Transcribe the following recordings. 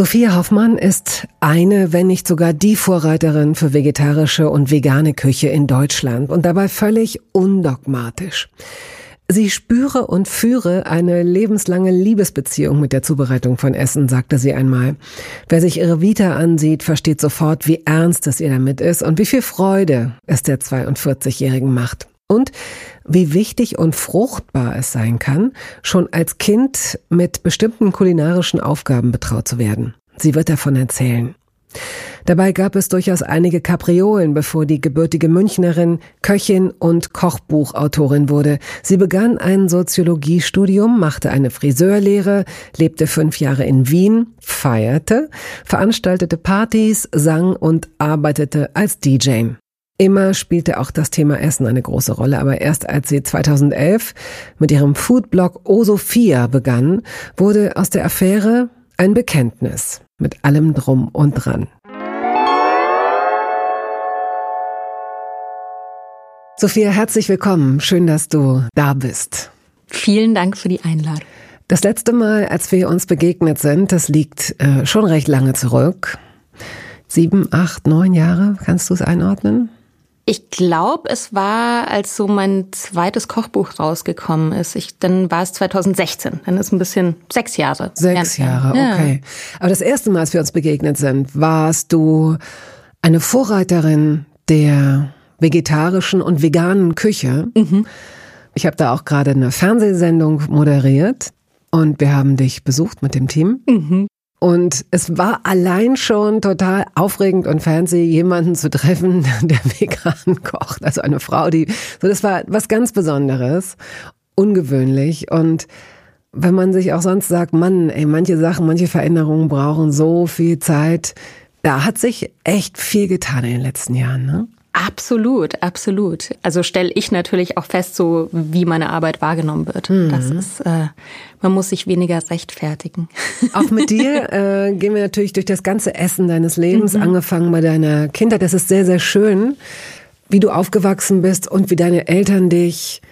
Sophia Hoffmann ist eine, wenn nicht sogar die Vorreiterin für vegetarische und vegane Küche in Deutschland und dabei völlig undogmatisch. Sie spüre und führe eine lebenslange Liebesbeziehung mit der Zubereitung von Essen, sagte sie einmal. Wer sich ihre Vita ansieht, versteht sofort, wie ernst es ihr damit ist und wie viel Freude es der 42-Jährigen macht. Und wie wichtig und fruchtbar es sein kann, schon als Kind mit bestimmten kulinarischen Aufgaben betraut zu werden. Sie wird davon erzählen. Dabei gab es durchaus einige Kapriolen, bevor die gebürtige Münchnerin Köchin und Kochbuchautorin wurde. Sie begann ein Soziologiestudium, machte eine Friseurlehre, lebte fünf Jahre in Wien, feierte, veranstaltete Partys, sang und arbeitete als DJ. Immer spielte auch das Thema Essen eine große Rolle, aber erst als sie 2011 mit ihrem Foodblog O Sophia begann, wurde aus der Affäre ein Bekenntnis mit allem drum und dran. Sophia, herzlich willkommen. Schön, dass du da bist. Vielen Dank für die Einladung. Das letzte Mal, als wir uns begegnet sind, das liegt äh, schon recht lange zurück. Sieben, acht, neun Jahre, kannst du es einordnen? Ich glaube, es war, als so mein zweites Kochbuch rausgekommen ist. Ich, dann war es 2016. Dann ist ein bisschen sechs Jahre. Sechs Jahre, ja. okay. Aber das erste Mal, als wir uns begegnet sind, warst du eine Vorreiterin der vegetarischen und veganen Küche. Mhm. Ich habe da auch gerade eine Fernsehsendung moderiert und wir haben dich besucht mit dem Team. Mhm. Und es war allein schon total aufregend und fancy, jemanden zu treffen, der vegan kocht. Also eine Frau, die, so das war was ganz Besonderes, ungewöhnlich. Und wenn man sich auch sonst sagt, Mann, ey, manche Sachen, manche Veränderungen brauchen so viel Zeit. Da hat sich echt viel getan in den letzten Jahren, ne? Absolut, absolut. Also stelle ich natürlich auch fest, so wie meine Arbeit wahrgenommen wird. Mhm. Das ist, äh, man muss sich weniger rechtfertigen. Auch mit dir äh, gehen wir natürlich durch das ganze Essen deines Lebens, mhm. angefangen bei deiner Kindheit. Das ist sehr, sehr schön, wie du aufgewachsen bist und wie deine Eltern dich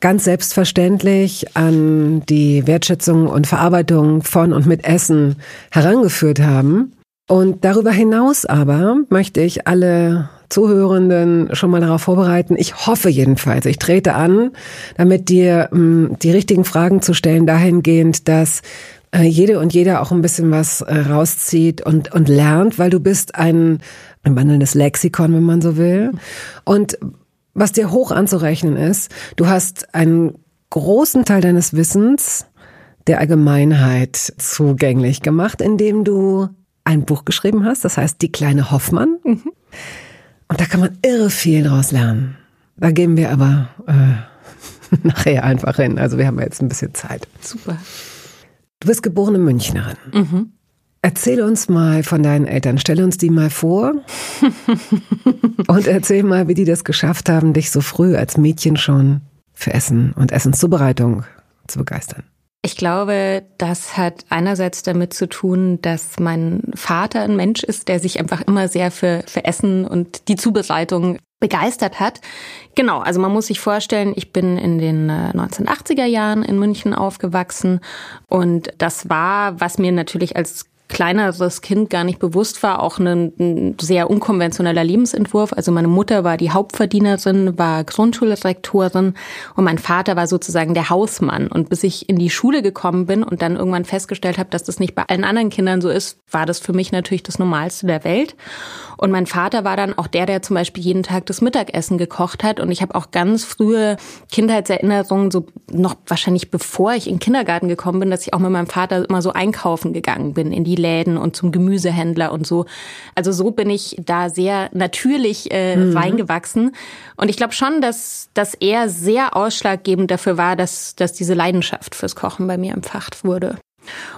ganz selbstverständlich an die Wertschätzung und Verarbeitung von und mit Essen herangeführt haben. Und darüber hinaus aber möchte ich alle Zuhörenden schon mal darauf vorbereiten. Ich hoffe jedenfalls, ich trete an, damit dir ähm, die richtigen Fragen zu stellen dahingehend, dass äh, jede und jeder auch ein bisschen was äh, rauszieht und, und lernt, weil du bist ein, ein wandelndes Lexikon, wenn man so will. Und was dir hoch anzurechnen ist, du hast einen großen Teil deines Wissens der Allgemeinheit zugänglich gemacht, indem du ein Buch geschrieben hast, das heißt Die kleine Hoffmann. Mhm. Und da kann man irre viel draus lernen. Da gehen wir aber äh, nachher einfach hin. Also wir haben jetzt ein bisschen Zeit. Super. Du bist geborene Münchnerin. Mhm. Erzähl uns mal von deinen Eltern. Stell uns die mal vor. und erzähl mal, wie die das geschafft haben, dich so früh als Mädchen schon für Essen und Essenszubereitung zu begeistern. Ich glaube, das hat einerseits damit zu tun, dass mein Vater ein Mensch ist, der sich einfach immer sehr für, für Essen und die Zubereitung begeistert hat. Genau, also man muss sich vorstellen, ich bin in den 1980er äh, Jahren in München aufgewachsen und das war, was mir natürlich als kleineres Kind gar nicht bewusst war, auch ein, ein, sehr unkonventioneller Lebensentwurf. Also meine Mutter war die Hauptverdienerin, war Grundschulrektorin und mein Vater war sozusagen der Hausmann. Und bis ich in die Schule gekommen bin und dann irgendwann festgestellt habe, dass das nicht bei allen anderen Kindern so ist, war das für mich natürlich das Normalste der Welt. Und mein Vater war dann auch der, der zum Beispiel jeden Tag das Mittagessen gekocht hat. Und ich habe auch ganz frühe Kindheitserinnerungen, so noch wahrscheinlich bevor ich in den Kindergarten gekommen bin, dass ich auch mit meinem Vater immer so einkaufen gegangen bin in die Läden und zum Gemüsehändler und so. Also so bin ich da sehr natürlich äh, mhm. reingewachsen. Und ich glaube schon, dass, dass er sehr ausschlaggebend dafür war, dass, dass diese Leidenschaft fürs Kochen bei mir empfacht wurde.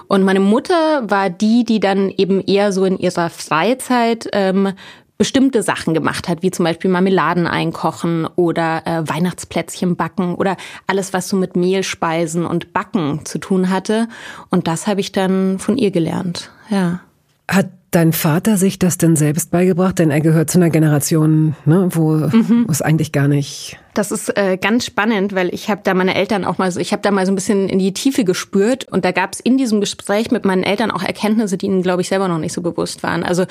Und meine Mutter war die, die dann eben eher so in ihrer Freizeit ähm, bestimmte Sachen gemacht hat, wie zum Beispiel Marmeladen einkochen oder äh, Weihnachtsplätzchen backen oder alles, was so mit Mehlspeisen und Backen zu tun hatte. Und das habe ich dann von ihr gelernt. Ja. Hat dein Vater sich das denn selbst beigebracht? Denn er gehört zu einer Generation, ne, wo mhm. es eigentlich gar nicht das ist äh, ganz spannend, weil ich habe da meine Eltern auch mal so, ich habe da mal so ein bisschen in die Tiefe gespürt und da gab es in diesem Gespräch mit meinen Eltern auch Erkenntnisse, die ihnen, glaube ich, selber noch nicht so bewusst waren. Also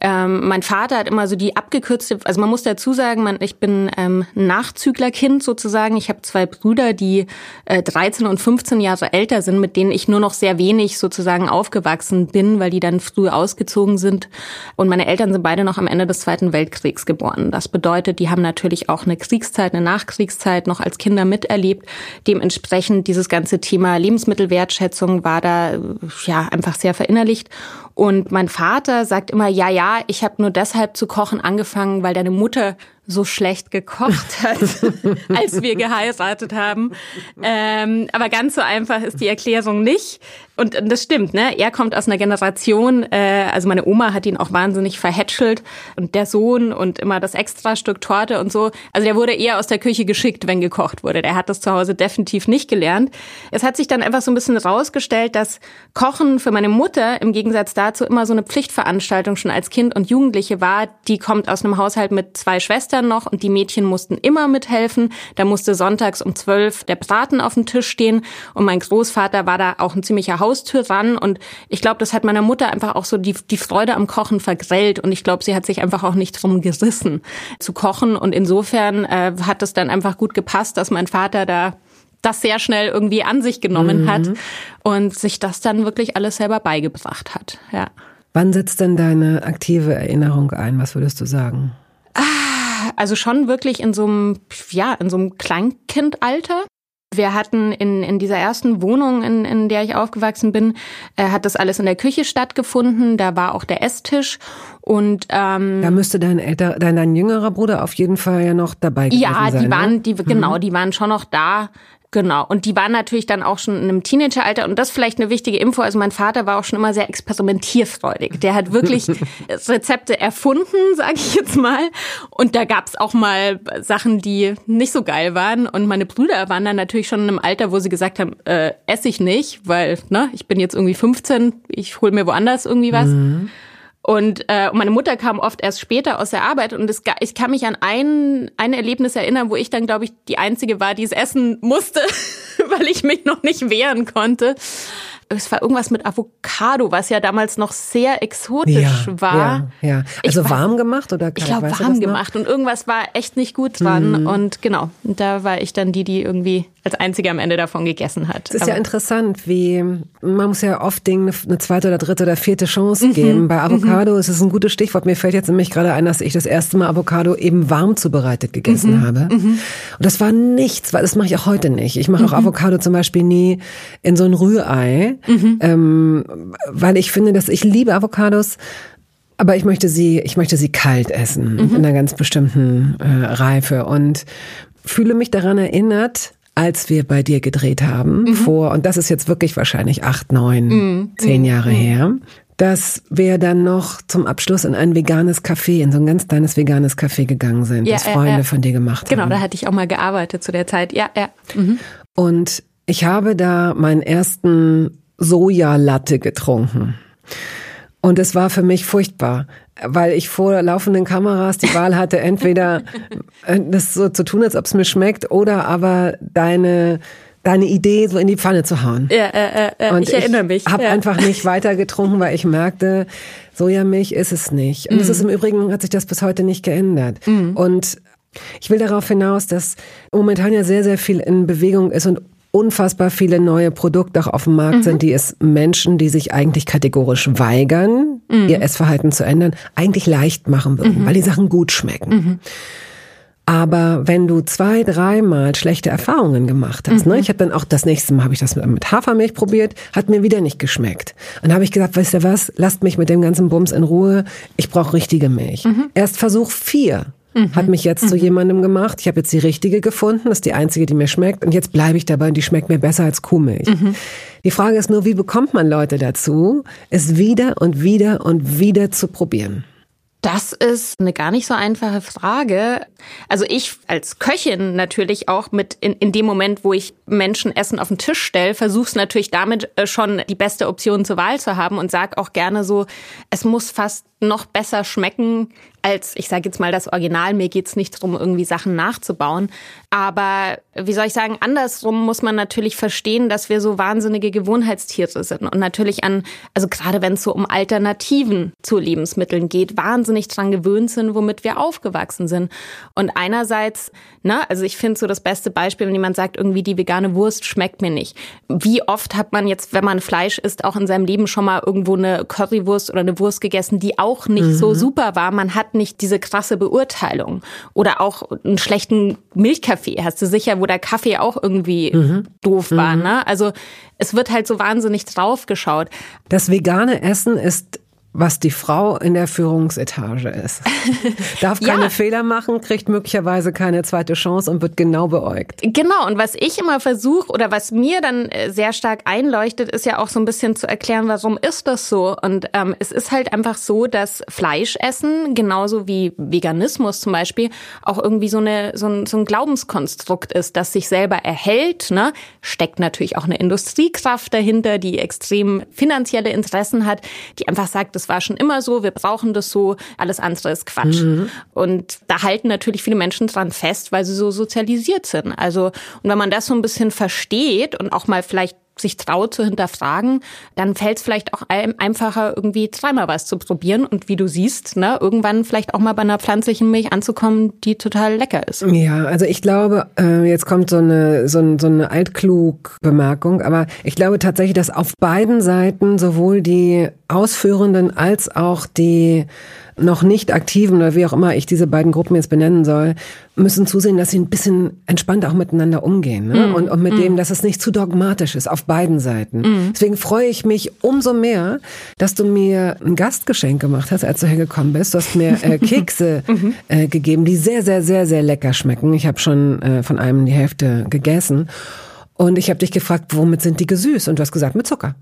ähm, mein Vater hat immer so die abgekürzte, also man muss dazu sagen, man, ich bin ähm, Nachzüglerkind sozusagen. Ich habe zwei Brüder, die äh, 13 und 15 Jahre älter sind, mit denen ich nur noch sehr wenig sozusagen aufgewachsen bin, weil die dann früh ausgezogen sind. Und meine Eltern sind beide noch am Ende des Zweiten Weltkriegs geboren. Das bedeutet, die haben natürlich auch eine Kriegszeit, eine Nachkriegszeit noch als Kinder miterlebt. Dementsprechend dieses ganze Thema Lebensmittelwertschätzung war da ja einfach sehr verinnerlicht. Und mein Vater sagt immer, ja, ja, ich habe nur deshalb zu kochen angefangen, weil deine Mutter so schlecht gekocht hat, als wir geheiratet haben. Ähm, aber ganz so einfach ist die Erklärung nicht. Und das stimmt, ne? Er kommt aus einer Generation, äh, also meine Oma hat ihn auch wahnsinnig verhätschelt und der Sohn und immer das Extrastück Torte und so. Also der wurde eher aus der Küche geschickt, wenn gekocht wurde. Der hat das zu Hause definitiv nicht gelernt. Es hat sich dann einfach so ein bisschen rausgestellt, dass Kochen für meine Mutter im Gegensatz dazu immer so eine Pflichtveranstaltung schon als Kind und Jugendliche war. Die kommt aus einem Haushalt mit zwei Schwestern noch und die Mädchen mussten immer mithelfen. Da musste sonntags um zwölf der Braten auf dem Tisch stehen und mein Großvater war da auch ein ziemlicher Haustür ran und ich glaube, das hat meiner Mutter einfach auch so die, die Freude am Kochen vergrellt und ich glaube, sie hat sich einfach auch nicht drum gerissen zu kochen und insofern äh, hat es dann einfach gut gepasst, dass mein Vater da das sehr schnell irgendwie an sich genommen mhm. hat und sich das dann wirklich alles selber beigebracht hat. Ja. Wann setzt denn deine aktive Erinnerung ein? Was würdest du sagen? Ah, also schon wirklich in so einem, ja, in so einem Kleinkindalter. Wir hatten in, in dieser ersten Wohnung, in, in der ich aufgewachsen bin, äh, hat das alles in der Küche stattgefunden. Da war auch der Esstisch und ähm, da müsste dein älter, dein, dein jüngerer Bruder auf jeden Fall ja noch dabei gewesen ja, sein. Ja, die waren, ne? die genau, mhm. die waren schon noch da. Genau. Und die waren natürlich dann auch schon in einem Teenageralter. Und das vielleicht eine wichtige Info. Also mein Vater war auch schon immer sehr experimentierfreudig. Der hat wirklich Rezepte erfunden, sage ich jetzt mal. Und da gab's auch mal Sachen, die nicht so geil waren. Und meine Brüder waren dann natürlich schon in einem Alter, wo sie gesagt haben, äh, esse ich nicht, weil ne, ich bin jetzt irgendwie 15, ich hol mir woanders irgendwie was. Mhm. Und äh, meine Mutter kam oft erst später aus der Arbeit und es, ich kann mich an ein, ein Erlebnis erinnern, wo ich dann, glaube ich, die Einzige war, die es essen musste, weil ich mich noch nicht wehren konnte es war irgendwas mit Avocado, was ja damals noch sehr exotisch ja, war. Ja, ja. Also ich warm gemacht oder kalt? Ich glaube warm gemacht und irgendwas war echt nicht gut dran mhm. und genau, da war ich dann die, die irgendwie als einzige am Ende davon gegessen hat. Es ist Aber ja interessant, wie man muss ja oft Dingen eine zweite oder dritte oder vierte Chance mhm. geben. Bei Avocado mhm. ist es ein gutes Stichwort. Mir fällt jetzt nämlich gerade ein, dass ich das erste Mal Avocado eben warm zubereitet gegessen mhm. habe. Mhm. Und das war nichts, weil das mache ich auch heute nicht. Ich mache auch mhm. Avocado zum Beispiel nie in so ein Rührei, mhm. ähm, weil ich finde, dass ich liebe Avocados. Aber ich möchte sie, ich möchte sie kalt essen, mhm. in einer ganz bestimmten äh, Reife und fühle mich daran erinnert, als wir bei dir gedreht haben, mhm. vor, und das ist jetzt wirklich wahrscheinlich acht, neun, mhm. zehn mhm. Jahre mhm. her, dass wir dann noch zum Abschluss in ein veganes Café, in so ein ganz kleines veganes Café gegangen sind, ja, das Freunde äh, von dir gemacht genau, haben. Genau, da hatte ich auch mal gearbeitet zu der Zeit. Ja, ja. Mhm. Und ich habe da meinen ersten Sojalatte getrunken. Und es war für mich furchtbar, weil ich vor laufenden Kameras die Wahl hatte, entweder äh, das so zu tun, als ob es mir schmeckt, oder aber deine deine Idee so in die Pfanne zu hauen. Ja, äh, äh, und ich erinnere mich. Ich habe ja. einfach nicht weiter getrunken, weil ich merkte, Sojamilch ist es nicht. Und es mm. ist im Übrigen hat sich das bis heute nicht geändert. Mm. Und ich will darauf hinaus, dass momentan ja sehr, sehr viel in Bewegung ist und unfassbar viele neue Produkte auch auf dem Markt mhm. sind, die es Menschen, die sich eigentlich kategorisch weigern, mhm. ihr Essverhalten zu ändern, eigentlich leicht machen würden, mhm. weil die Sachen gut schmecken. Mhm. Aber wenn du zwei, dreimal schlechte Erfahrungen gemacht hast, ne? Mhm. ich habe dann auch das nächste Mal habe ich das mit Hafermilch probiert, hat mir wieder nicht geschmeckt. Und habe ich gesagt, weißt du was, lasst mich mit dem ganzen Bums in Ruhe, ich brauche richtige Milch. Mhm. Erst Versuch vier Mhm. Hat mich jetzt mhm. zu jemandem gemacht. Ich habe jetzt die richtige gefunden. Das ist die einzige, die mir schmeckt. Und jetzt bleibe ich dabei und die schmeckt mir besser als Kuhmilch. Mhm. Die Frage ist nur, wie bekommt man Leute dazu, es wieder und wieder und wieder zu probieren? Das ist eine gar nicht so einfache Frage. Also ich als Köchin natürlich auch mit in, in dem Moment, wo ich Menschen Essen auf den Tisch stelle, versuche es natürlich damit äh, schon die beste Option zur Wahl zu haben und sag auch gerne so, es muss fast noch besser schmecken als, ich sage jetzt mal, das Original. Mir geht's nicht darum, irgendwie Sachen nachzubauen. Aber wie soll ich sagen, andersrum muss man natürlich verstehen, dass wir so wahnsinnige Gewohnheitstiere sind. Und natürlich an, also gerade wenn es so um Alternativen zu Lebensmitteln geht, wahnsinnig dran gewöhnt sind, womit wir aufgewachsen sind. Und einerseits, ne, also ich finde so das beste Beispiel, wenn jemand sagt, irgendwie die vegane Wurst schmeckt mir nicht. Wie oft hat man jetzt, wenn man Fleisch isst, auch in seinem Leben schon mal irgendwo eine Currywurst oder eine Wurst gegessen, die auch nicht mhm. so super war? Man hat nicht diese krasse Beurteilung. Oder auch einen schlechten Milchkaffee, hast du sicher, wo der Kaffee auch irgendwie mhm. doof war. Mhm. Ne? Also es wird halt so wahnsinnig drauf geschaut. Das vegane Essen ist was die Frau in der Führungsetage ist. Darf keine ja. Fehler machen, kriegt möglicherweise keine zweite Chance und wird genau beäugt. Genau, und was ich immer versuche oder was mir dann äh, sehr stark einleuchtet, ist ja auch so ein bisschen zu erklären, warum ist das so? Und ähm, es ist halt einfach so, dass Fleischessen, genauso wie Veganismus zum Beispiel, auch irgendwie so, eine, so, ein, so ein Glaubenskonstrukt ist, das sich selber erhält. Ne? Steckt natürlich auch eine Industriekraft dahinter, die extrem finanzielle Interessen hat, die einfach sagt, das war schon immer so, wir brauchen das so, alles andere ist Quatsch. Mhm. Und da halten natürlich viele Menschen dran fest, weil sie so sozialisiert sind. Also, und wenn man das so ein bisschen versteht und auch mal vielleicht sich traut zu hinterfragen, dann fällt es vielleicht auch einfacher, irgendwie dreimal was zu probieren und wie du siehst, ne, irgendwann vielleicht auch mal bei einer pflanzlichen Milch anzukommen, die total lecker ist. Ja, also ich glaube, äh, jetzt kommt so eine, so, ein, so eine Altklug-Bemerkung, aber ich glaube tatsächlich, dass auf beiden Seiten sowohl die Ausführenden als auch die noch nicht aktiven oder wie auch immer ich diese beiden Gruppen jetzt benennen soll, müssen zusehen, dass sie ein bisschen entspannt auch miteinander umgehen. Ne? Mm. Und, und mit mm. dem, dass es nicht zu dogmatisch ist auf beiden Seiten. Mm. Deswegen freue ich mich umso mehr, dass du mir ein Gastgeschenk gemacht hast, als du hergekommen bist. Du hast mir äh, Kekse mhm. äh, gegeben, die sehr, sehr, sehr, sehr lecker schmecken. Ich habe schon äh, von einem die Hälfte gegessen. Und ich habe dich gefragt, womit sind die gesüßt? Und du hast gesagt, mit Zucker.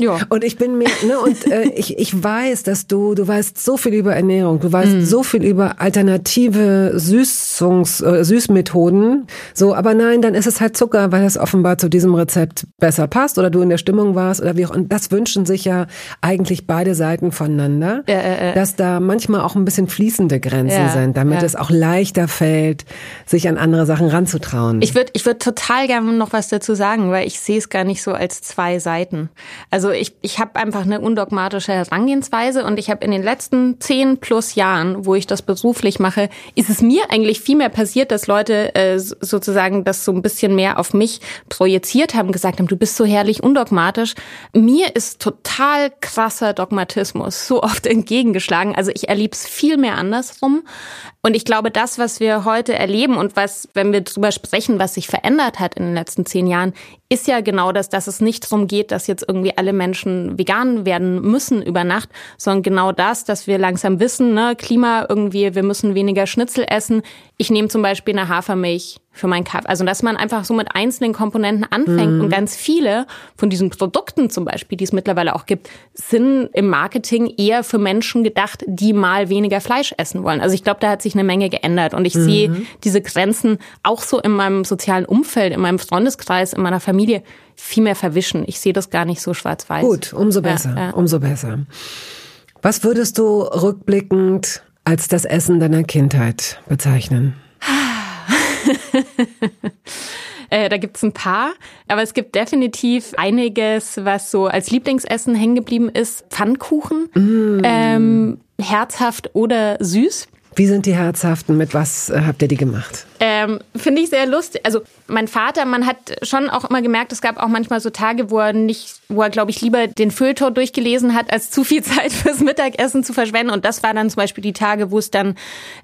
Ja. Und ich bin mir, ne, und äh, ich, ich weiß, dass du, du weißt so viel über Ernährung, du weißt mm. so viel über alternative Süßungs, äh, Süßmethoden. So, aber nein, dann ist es halt Zucker, weil es offenbar zu diesem Rezept besser passt oder du in der Stimmung warst oder wie auch. Und das wünschen sich ja eigentlich beide Seiten voneinander, ja, äh, äh. dass da manchmal auch ein bisschen fließende Grenzen ja, sind, damit ja. es auch leichter fällt, sich an andere Sachen ranzutrauen. Ich würde ich würd total gerne noch was dazu sagen, weil ich sehe es gar nicht so als zwei Seiten. Also also ich, ich habe einfach eine undogmatische Herangehensweise und ich habe in den letzten zehn plus Jahren, wo ich das beruflich mache, ist es mir eigentlich viel mehr passiert, dass Leute äh, sozusagen das so ein bisschen mehr auf mich projiziert haben, gesagt haben, du bist so herrlich undogmatisch. Mir ist total krasser Dogmatismus so oft entgegengeschlagen. Also ich erlebe es viel mehr andersrum. Und ich glaube, das, was wir heute erleben und was, wenn wir darüber sprechen, was sich verändert hat in den letzten zehn Jahren, ist ja genau das, dass es nicht darum geht, dass jetzt irgendwie alle Menschen vegan werden müssen über Nacht, sondern genau das, dass wir langsam wissen, ne, Klima irgendwie, wir müssen weniger Schnitzel essen. Ich nehme zum Beispiel eine Hafermilch für meinen Kaffee. Also dass man einfach so mit einzelnen Komponenten anfängt mhm. und ganz viele von diesen Produkten zum Beispiel, die es mittlerweile auch gibt, sind im Marketing eher für Menschen gedacht, die mal weniger Fleisch essen wollen. Also ich glaube, da hat sich eine Menge geändert und ich mhm. sehe diese Grenzen auch so in meinem sozialen Umfeld, in meinem Freundeskreis, in meiner Familie viel mehr verwischen. Ich sehe das gar nicht so schwarz-weiß. Gut, umso besser, ja, ja. umso besser. Was würdest du rückblickend als das Essen deiner Kindheit bezeichnen? Äh, da gibt's ein paar, aber es gibt definitiv einiges, was so als Lieblingsessen hängen geblieben ist. Pfannkuchen, mm. ähm, herzhaft oder süß. Wie sind die herzhaften? Mit was äh, habt ihr die gemacht? Ähm, Finde ich sehr lustig. Also mein Vater, man hat schon auch immer gemerkt, es gab auch manchmal so Tage, wo er nicht, wo er, glaube ich, lieber den Feuilleton durchgelesen hat, als zu viel Zeit fürs Mittagessen zu verschwenden. Und das war dann zum Beispiel die Tage, wo es dann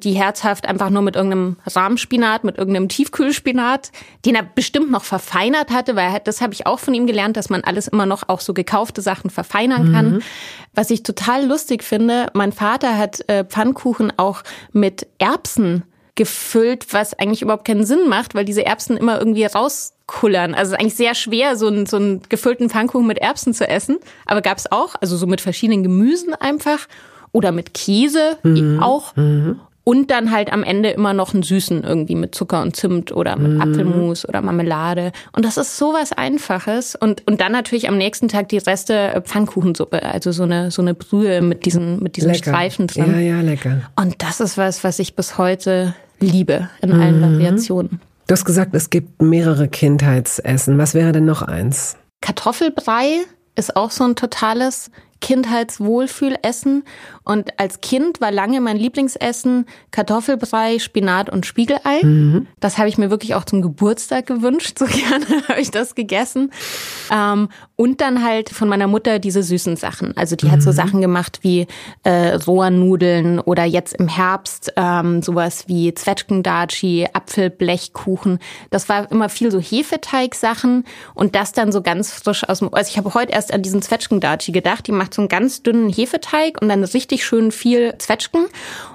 die herzhaft einfach nur mit irgendeinem Rahmspinat, mit irgendeinem Tiefkühlspinat, den er bestimmt noch verfeinert hatte, weil er, das habe ich auch von ihm gelernt, dass man alles immer noch auch so gekaufte Sachen verfeinern kann. Mhm. Was ich total lustig finde, mein Vater hat äh, Pfannkuchen auch mit Erbsen gefüllt, was eigentlich überhaupt keinen Sinn macht, weil diese Erbsen immer irgendwie rauskullern. Also eigentlich sehr schwer, so einen, so einen gefüllten Pfannkuchen mit Erbsen zu essen. Aber gab's auch, also so mit verschiedenen Gemüsen einfach. oder mit Käse mhm. auch. Mhm. Und dann halt am Ende immer noch einen süßen irgendwie mit Zucker und Zimt oder mit mm. Apfelmus oder Marmelade. Und das ist sowas Einfaches. Und, und dann natürlich am nächsten Tag die Reste äh, Pfannkuchensuppe. Also so eine, so eine Brühe mit diesen, mit diesen lecker. Streifen drin. Ja, ja, lecker. Und das ist was, was ich bis heute liebe in allen mm. Variationen. Du hast gesagt, es gibt mehrere Kindheitsessen. Was wäre denn noch eins? Kartoffelbrei ist auch so ein totales Kindheitswohlfühlessen. Und als Kind war lange mein Lieblingsessen Kartoffelbrei, Spinat und Spiegelei. Mhm. Das habe ich mir wirklich auch zum Geburtstag gewünscht. So gerne habe ich das gegessen. Ähm, und dann halt von meiner Mutter diese süßen Sachen. Also die mhm. hat so mhm. Sachen gemacht wie äh, Rohrnudeln oder jetzt im Herbst ähm, sowas wie Zwetschgendatschi, Apfelblechkuchen. Das war immer viel so Hefeteig-Sachen und das dann so ganz frisch aus dem... Also ich habe heute erst an diesen Zwetschgendatschi gedacht. Die macht so einen ganz dünnen Hefeteig und dann richtig schön viel Zwetschgen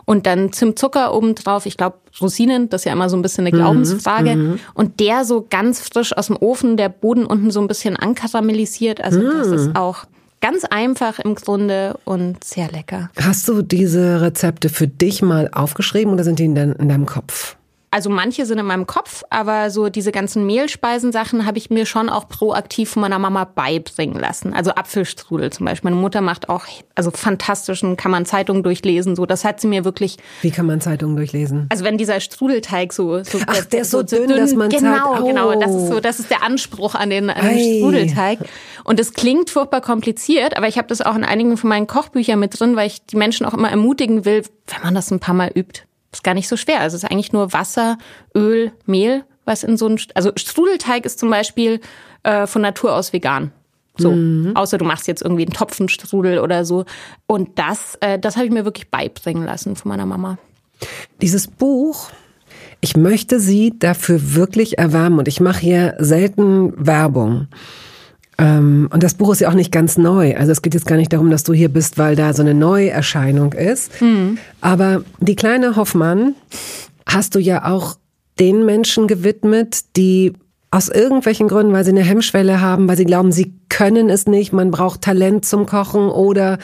und dann Zimtzucker obendrauf. Ich glaube, Rosinen, das ist ja immer so ein bisschen eine mhm, Glaubensfrage. Mhm. Und der so ganz frisch aus dem Ofen, der Boden unten so ein bisschen ankaramellisiert. Also mhm. das ist auch ganz einfach im Grunde und sehr lecker. Hast du diese Rezepte für dich mal aufgeschrieben oder sind die in, deinem Kopf? Also manche sind in meinem Kopf, aber so diese ganzen Mehlspeisensachen habe ich mir schon auch proaktiv von meiner Mama beibringen lassen. Also Apfelstrudel zum Beispiel. Meine Mutter macht auch, also fantastischen, kann man Zeitungen durchlesen. So, das hat sie mir wirklich. Wie kann man Zeitungen durchlesen? Also wenn dieser Strudelteig so, so Ach, der ist so, so dünn, dünn, dass man genau, sagt, oh. genau, das ist so, das ist der Anspruch an den, an den Strudelteig. Und es klingt furchtbar kompliziert, aber ich habe das auch in einigen von meinen Kochbüchern mit drin, weil ich die Menschen auch immer ermutigen will, wenn man das ein paar Mal übt ist gar nicht so schwer. Also es ist eigentlich nur Wasser, Öl, Mehl, was in so ein, also Strudelteig ist zum Beispiel äh, von Natur aus vegan. So, mhm. außer du machst jetzt irgendwie einen Topfenstrudel oder so. Und das, äh, das habe ich mir wirklich beibringen lassen von meiner Mama. Dieses Buch, ich möchte Sie dafür wirklich erwärmen und ich mache hier selten Werbung. Ähm, und das Buch ist ja auch nicht ganz neu. Also es geht jetzt gar nicht darum, dass du hier bist, weil da so eine Neuerscheinung ist. Mhm. Aber die kleine Hoffmann hast du ja auch den Menschen gewidmet, die aus irgendwelchen Gründen, weil sie eine Hemmschwelle haben, weil sie glauben, sie können es nicht, man braucht Talent zum Kochen oder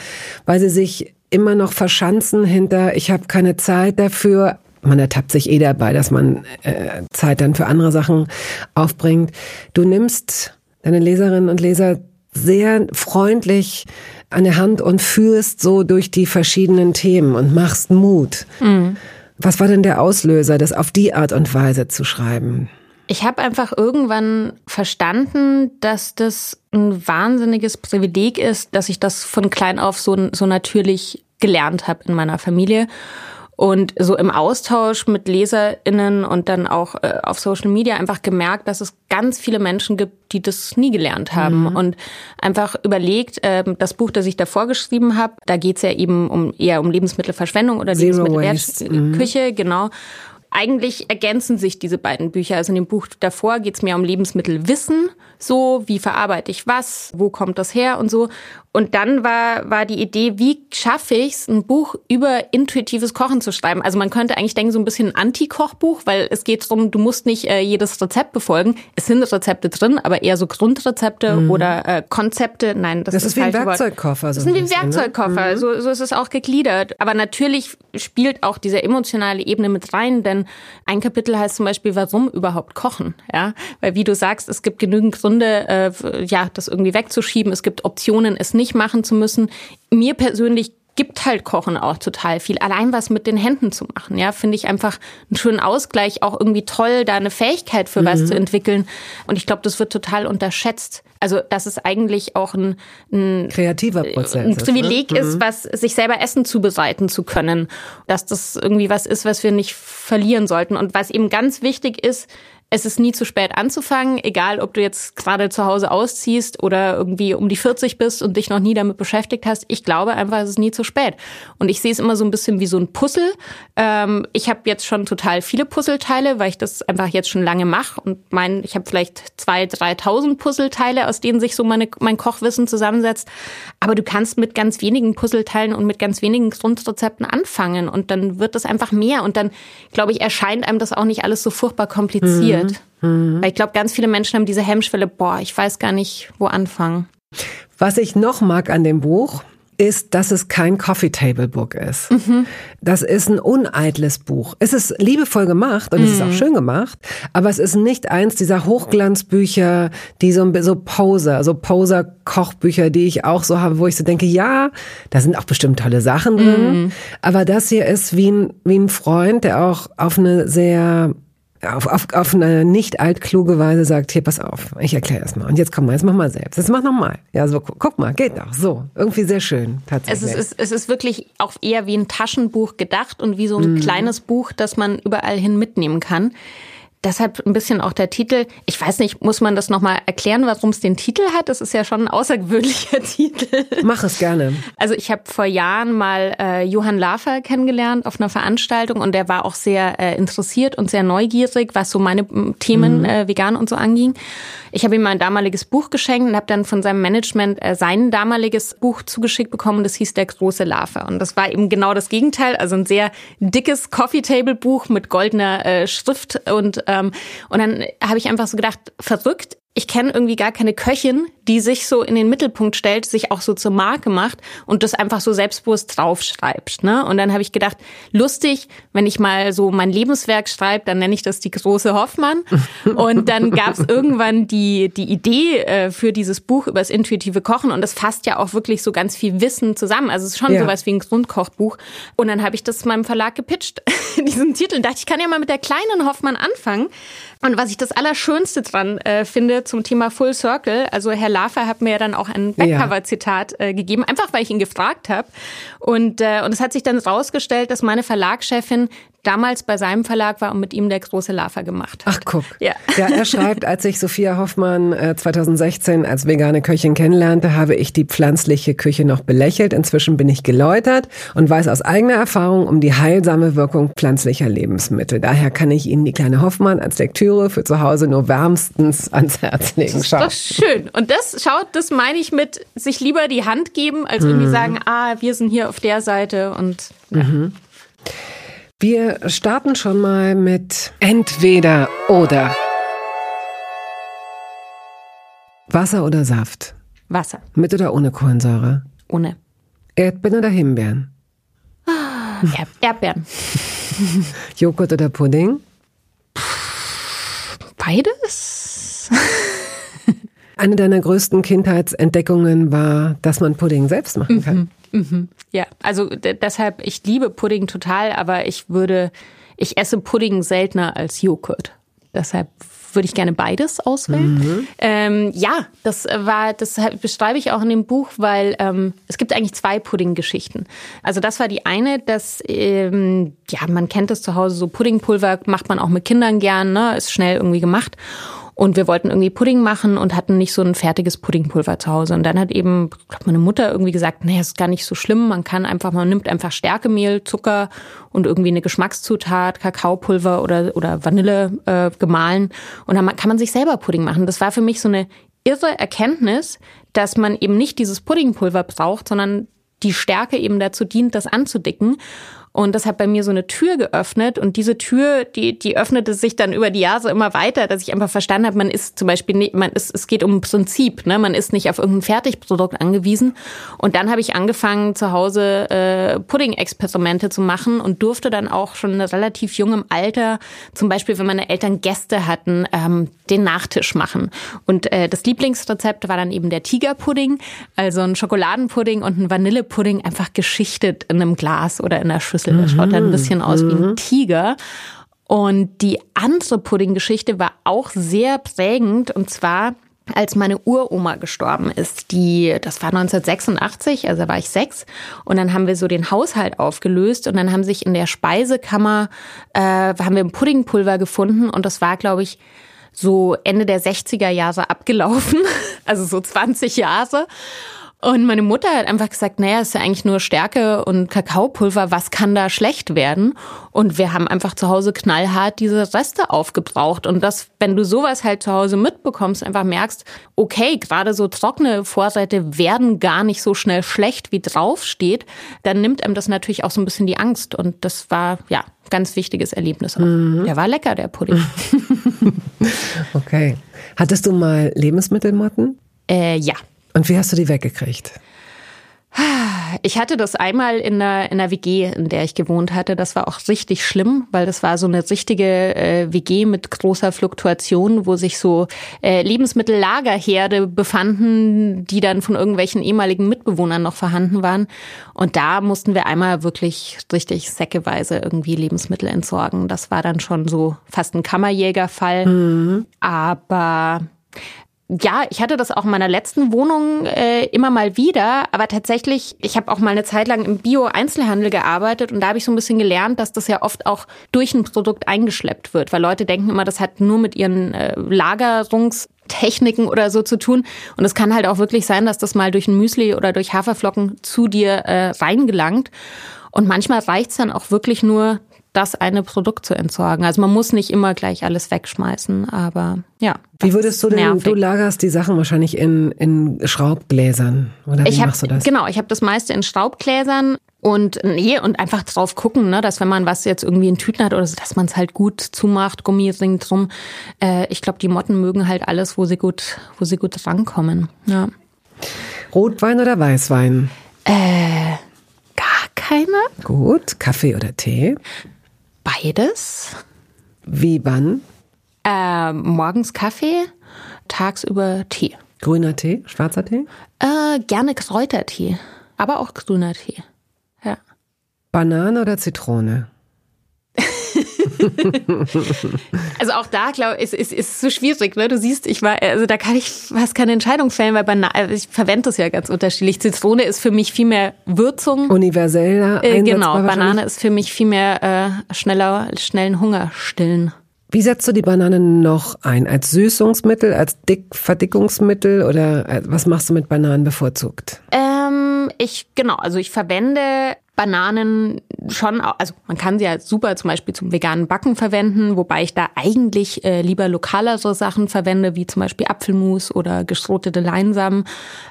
weil sie sich immer noch verschanzen hinter, ich habe keine Zeit dafür. Man ertappt sich eh dabei, dass man äh, Zeit dann für andere Sachen aufbringt. Du nimmst deine Leserinnen und Leser sehr freundlich an der Hand und führst so durch die verschiedenen Themen und machst Mut. Mhm. Was war denn der Auslöser, das auf die Art und Weise zu schreiben? Ich habe einfach irgendwann verstanden, dass das ein wahnsinniges Privileg ist, dass ich das von klein auf so, so natürlich gelernt habe in meiner Familie und so im Austausch mit LeserInnen und dann auch äh, auf Social Media einfach gemerkt, dass es ganz viele Menschen gibt, die das nie gelernt haben mhm. und einfach überlegt, äh, das Buch, das ich davor geschrieben habe, da geht's ja eben um eher um Lebensmittelverschwendung oder Lebensmittelküche, mhm. genau. Eigentlich ergänzen sich diese beiden Bücher. Also in dem Buch davor geht's mehr um Lebensmittelwissen, so wie verarbeite ich was, wo kommt das her und so. Und dann war, war die Idee, wie schaffe ich es, ein Buch über intuitives Kochen zu schreiben? Also man könnte eigentlich denken, so ein bisschen ein Anti-Kochbuch, weil es geht darum, du musst nicht äh, jedes Rezept befolgen. Es sind Rezepte drin, aber eher so Grundrezepte mhm. oder äh, Konzepte. Nein, das, das ist, ist wie ein Werkzeugkoffer. So das ist wie ein ne? Werkzeugkoffer. Ne? So, so ist es auch gegliedert. Aber natürlich spielt auch diese emotionale Ebene mit rein, denn ein Kapitel heißt zum Beispiel, warum überhaupt kochen? Ja, weil wie du sagst, es gibt genügend Gründe, äh, ja, das irgendwie wegzuschieben. Es gibt Optionen, es nicht machen zu müssen. Mir persönlich gibt halt Kochen auch total viel. Allein was mit den Händen zu machen, ja, finde ich einfach einen schönen Ausgleich, auch irgendwie toll, da eine Fähigkeit für mhm. was zu entwickeln. Und ich glaube, das wird total unterschätzt. Also, dass es eigentlich auch ein, ein kreativer Prozess ein Privileg ist, ne? ist mhm. was sich selber Essen zubereiten zu können. Dass das irgendwie was ist, was wir nicht verlieren sollten. Und was eben ganz wichtig ist, es ist nie zu spät anzufangen, egal ob du jetzt gerade zu Hause ausziehst oder irgendwie um die 40 bist und dich noch nie damit beschäftigt hast. Ich glaube einfach, es ist nie zu spät. Und ich sehe es immer so ein bisschen wie so ein Puzzle. Ähm, ich habe jetzt schon total viele Puzzleteile, weil ich das einfach jetzt schon lange mache und mein, ich habe vielleicht zwei, dreitausend Puzzleteile, aus denen sich so meine, mein Kochwissen zusammensetzt. Aber du kannst mit ganz wenigen Puzzleteilen und mit ganz wenigen Grundrezepten anfangen und dann wird das einfach mehr und dann, glaube ich, erscheint einem das auch nicht alles so furchtbar kompliziert. Mhm passiert. Mhm. Weil ich glaube, ganz viele Menschen haben diese Hemmschwelle, boah, ich weiß gar nicht, wo anfangen. Was ich noch mag an dem Buch, ist, dass es kein Coffee Table Book ist. Mhm. Das ist ein uneitles Buch. Es ist liebevoll gemacht und mhm. es ist auch mhm. schön gemacht, aber es ist nicht eins dieser Hochglanzbücher, die so, so Poser, so Poser-Kochbücher, die ich auch so habe, wo ich so denke, ja, da sind auch bestimmt tolle Sachen drin, mhm. aber das hier ist wie ein, wie ein Freund, der auch auf eine sehr auf, auf, auf eine nicht altkluge Weise sagt, hier, pass auf, ich erkläre das mal. Und jetzt komm mal, jetzt mach mal selbst. Jetzt mach noch mal. Ja, so, guck mal, geht doch. So, irgendwie sehr schön, tatsächlich. Es ist, es ist wirklich auch eher wie ein Taschenbuch gedacht und wie so ein mhm. kleines Buch, das man überall hin mitnehmen kann. Deshalb ein bisschen auch der Titel. Ich weiß nicht, muss man das nochmal erklären, warum es den Titel hat? Das ist ja schon ein außergewöhnlicher Titel. Mach es gerne. Also ich habe vor Jahren mal äh, Johann Lafer kennengelernt auf einer Veranstaltung und der war auch sehr äh, interessiert und sehr neugierig, was so meine Themen mhm. äh, vegan und so anging. Ich habe ihm mein damaliges Buch geschenkt und habe dann von seinem Management äh, sein damaliges Buch zugeschickt bekommen. Das hieß Der große Larve. Und das war eben genau das Gegenteil. Also ein sehr dickes Coffee-Table-Buch mit goldener äh, Schrift. Und, ähm, und dann habe ich einfach so gedacht, verrückt, ich kenne irgendwie gar keine Köchin, die sich so in den Mittelpunkt stellt, sich auch so zur Marke macht und das einfach so selbstbewusst draufschreibt. Ne? Und dann habe ich gedacht, lustig, wenn ich mal so mein Lebenswerk schreibe, dann nenne ich das die große Hoffmann. Und dann gab es irgendwann die, die Idee äh, für dieses Buch über das intuitive Kochen und das fasst ja auch wirklich so ganz viel Wissen zusammen. Also es ist schon ja. sowas wie ein Grundkochbuch. Und dann habe ich das meinem Verlag gepitcht, diesen Titel. Und dachte, ich kann ja mal mit der kleinen Hoffmann anfangen. Und was ich das Allerschönste dran äh, finde zum Thema Full Circle, also Herr Lafer hat mir ja dann auch ein Backcover-Zitat äh, gegeben, einfach weil ich ihn gefragt habe. Und, äh, und es hat sich dann rausgestellt, dass meine Verlagschefin damals bei seinem Verlag war und mit ihm der große Lafer gemacht hat. Ach guck. Ja. ja, er schreibt, als ich Sophia Hoffmann äh, 2016 als vegane Köchin kennenlernte, habe ich die pflanzliche Küche noch belächelt. Inzwischen bin ich geläutert und weiß aus eigener Erfahrung um die heilsame Wirkung pflanzlicher Lebensmittel. Daher kann ich Ihnen die kleine Hoffmann als Lektüre für zu Hause nur wärmstens ans Herz legen. Schau. Das ist schön. Und das schaut, das meine ich mit sich lieber die Hand geben, als irgendwie mhm. sagen, ah, wir sind hier auf der Seite und ja. Mhm. Wir starten schon mal mit entweder oder. Wasser oder Saft? Wasser. Mit oder ohne Kohlensäure? Ohne. Erdbeeren oder Himbeeren? Ah, Erdbeeren. Joghurt oder Pudding? Beides. Eine deiner größten Kindheitsentdeckungen war, dass man Pudding selbst machen kann. Mhm. Mhm. Ja, also deshalb, ich liebe Pudding total, aber ich würde, ich esse Pudding seltener als Joghurt. Deshalb würde ich gerne beides auswählen. Mhm. Ähm, ja, das war, das beschreibe ich auch in dem Buch, weil ähm, es gibt eigentlich zwei Pudding-Geschichten. Also das war die eine, dass ähm, ja man kennt das zu Hause so Puddingpulver macht man auch mit Kindern gern, ne, ist schnell irgendwie gemacht. Und wir wollten irgendwie Pudding machen und hatten nicht so ein fertiges Puddingpulver zu Hause. Und dann hat eben glaub, meine Mutter irgendwie gesagt, nee, ist gar nicht so schlimm. Man kann einfach, man nimmt einfach Stärkemehl, Zucker und irgendwie eine Geschmackszutat, Kakaopulver oder, oder Vanille äh, gemahlen. Und dann kann man sich selber Pudding machen. Das war für mich so eine irre Erkenntnis, dass man eben nicht dieses Puddingpulver braucht, sondern die Stärke eben dazu dient, das anzudicken. Und das hat bei mir so eine Tür geöffnet. Und diese Tür, die, die öffnete sich dann über die Jahre immer weiter, dass ich einfach verstanden habe, man ist zum Beispiel nicht, man ist, es geht um Prinzip, ne? Man ist nicht auf irgendein Fertigprodukt angewiesen. Und dann habe ich angefangen, zu Hause äh, Pudding-Experimente zu machen und durfte dann auch schon in relativ jungem Alter, zum Beispiel, wenn meine Eltern Gäste hatten, ähm, den Nachtisch machen. Und äh, das Lieblingsrezept war dann eben der Tigerpudding, also ein Schokoladenpudding und ein Vanillepudding einfach geschichtet in einem Glas oder in einer Schüssel. Schnitzel. Der schaut dann ein bisschen aus mhm. wie ein mhm. Tiger. Und die andere Pudding-Geschichte war auch sehr prägend. Und zwar, als meine Uroma gestorben ist, die, das war 1986, also war ich sechs, und dann haben wir so den Haushalt aufgelöst und dann haben sich in der Speisekammer, äh, haben wir ein Puddingpulver gefunden und das war, glaube ich, so Ende der 60er Jahre abgelaufen, also so 20 Jahre. Und meine Mutter hat einfach gesagt, naja, ist ja eigentlich nur Stärke und Kakaopulver, was kann da schlecht werden? Und wir haben einfach zu Hause knallhart diese Reste aufgebraucht. Und das, wenn du sowas halt zu Hause mitbekommst, einfach merkst, okay, gerade so trockene Vorräte werden gar nicht so schnell schlecht, wie draufsteht, dann nimmt einem das natürlich auch so ein bisschen die Angst. Und das war, ja, ganz wichtiges Erlebnis. Mhm. Der war lecker, der Pudding. okay. Hattest du mal Lebensmittelmotten? Äh, ja. Und wie hast du die weggekriegt? Ich hatte das einmal in der, in der WG, in der ich gewohnt hatte. Das war auch richtig schlimm, weil das war so eine richtige äh, WG mit großer Fluktuation, wo sich so äh, Lebensmittellagerherde befanden, die dann von irgendwelchen ehemaligen Mitbewohnern noch vorhanden waren. Und da mussten wir einmal wirklich richtig säckeweise irgendwie Lebensmittel entsorgen. Das war dann schon so fast ein Kammerjägerfall. Mhm. Aber ja, ich hatte das auch in meiner letzten Wohnung äh, immer mal wieder, aber tatsächlich, ich habe auch mal eine Zeit lang im Bio-Einzelhandel gearbeitet und da habe ich so ein bisschen gelernt, dass das ja oft auch durch ein Produkt eingeschleppt wird, weil Leute denken immer, das hat nur mit ihren äh, Lagerungstechniken oder so zu tun. Und es kann halt auch wirklich sein, dass das mal durch ein Müsli oder durch Haferflocken zu dir äh, reingelangt. Und manchmal reicht's dann auch wirklich nur, das eine Produkt zu entsorgen. Also man muss nicht immer gleich alles wegschmeißen, aber ja. Wie würdest du denn, nervig. du lagerst die Sachen wahrscheinlich in, in Schraubgläsern oder wie ich hab, machst du das? Genau, ich habe das meiste in Schraubgläsern und nee, und einfach drauf gucken, ne, dass wenn man was jetzt irgendwie in Tüten hat oder so, dass man es halt gut zumacht, Gummiring drum. Äh, ich glaube, die Motten mögen halt alles, wo sie gut, wo sie gut rankommen. Ja. Rotwein oder Weißwein? Äh, gar keine. Gut. Kaffee oder Tee? Beides. Wie wann? Äh, morgens Kaffee, tagsüber Tee. Grüner Tee, schwarzer Tee? Äh, gerne Kräutertee, aber auch grüner Tee. Ja. Banane oder Zitrone? also auch da, glaube ich, ist, ist, ist so schwierig. Ne? Du siehst, ich war, also da kann ich fast keine Entscheidung fällen, weil Banane, also ich verwende das ja ganz unterschiedlich. Zitrone ist für mich viel mehr Würzung. Universeller. Äh, genau, Banane ist für mich viel mehr äh, schneller, schnellen Hunger stillen. Wie setzt du die Banane noch ein? Als Süßungsmittel, als Dick Verdickungsmittel oder äh, was machst du mit Bananen bevorzugt? Ähm, ich, genau, also ich verwende Bananen schon, also man kann sie ja super zum Beispiel zum veganen Backen verwenden, wobei ich da eigentlich äh, lieber lokalere Sachen verwende, wie zum Beispiel Apfelmus oder geschrotete Leinsamen.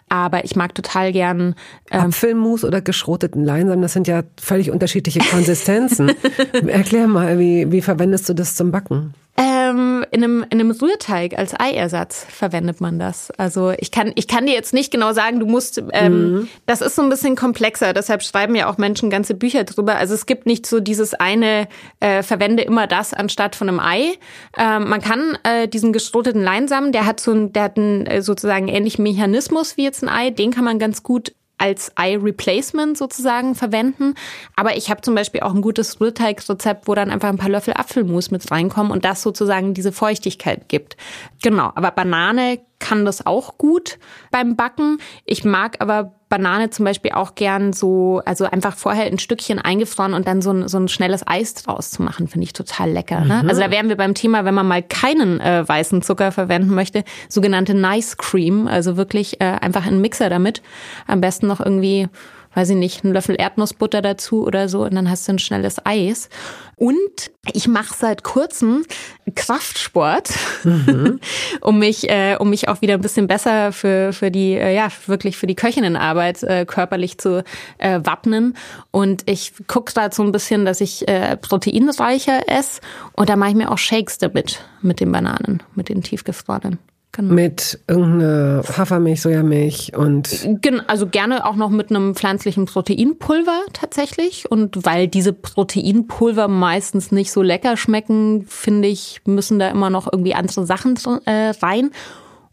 Aber ich mag total gern ähm, Apfelmus oder geschroteten Leinsamen. Das sind ja völlig unterschiedliche Konsistenzen. Erklär mal, wie, wie verwendest du das zum Backen? Ähm, in, einem, in einem Rührteig als Eiersatz verwendet man das. Also ich kann, ich kann dir jetzt nicht genau sagen, du musst, ähm, mhm. das ist so ein bisschen komplexer, deshalb schreiben ja auch Menschen ganze Bücher drüber. Also es gibt nicht so dieses eine, äh, verwende immer das anstatt von einem Ei. Ähm, man kann äh, diesen gestroteten Leinsamen, der hat so ein, der hat einen äh, sozusagen ähnlichen Mechanismus wie jetzt ein Ei, den kann man ganz gut als Eye-Replacement sozusagen verwenden. Aber ich habe zum Beispiel auch ein gutes Rührteig-Rezept, wo dann einfach ein paar Löffel Apfelmus mit reinkommen und das sozusagen diese Feuchtigkeit gibt. Genau, aber Banane kann das auch gut beim Backen. Ich mag aber Banane zum Beispiel auch gern so, also einfach vorher ein Stückchen eingefroren und dann so ein, so ein schnelles Eis draus zu machen, finde ich total lecker. Ne? Mhm. Also da wären wir beim Thema, wenn man mal keinen äh, weißen Zucker verwenden möchte, sogenannte Nice Cream, also wirklich äh, einfach einen Mixer damit. Am besten noch irgendwie weiß ich nicht, einen Löffel Erdnussbutter dazu oder so und dann hast du ein schnelles Eis. Und ich mache seit kurzem Kraftsport, mhm. um mich, äh, um mich auch wieder ein bisschen besser für für die äh, ja wirklich für die Köchinnenarbeit äh, körperlich zu äh, wappnen. Und ich gucke da so ein bisschen, dass ich äh, proteinreicher esse und da mache ich mir auch Shakes damit mit den Bananen, mit den tiefgefrorenen. Genau. Mit irgendeiner Hafermilch, Sojamilch und. Also gerne auch noch mit einem pflanzlichen Proteinpulver tatsächlich. Und weil diese Proteinpulver meistens nicht so lecker schmecken, finde ich, müssen da immer noch irgendwie andere Sachen äh, rein.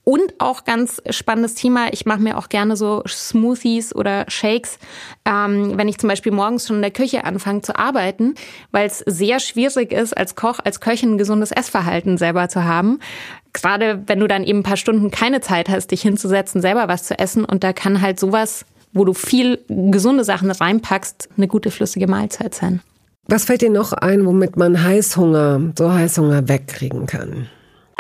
Und auch ganz spannendes Thema, ich mache mir auch gerne so Smoothies oder Shakes, ähm, wenn ich zum Beispiel morgens schon in der Küche anfange zu arbeiten, weil es sehr schwierig ist, als Koch, als Köchin ein gesundes Essverhalten selber zu haben. Gerade wenn du dann eben ein paar Stunden keine Zeit hast, dich hinzusetzen, selber was zu essen. Und da kann halt sowas, wo du viel gesunde Sachen reinpackst, eine gute flüssige Mahlzeit sein. Was fällt dir noch ein, womit man Heißhunger, so Heißhunger wegkriegen kann?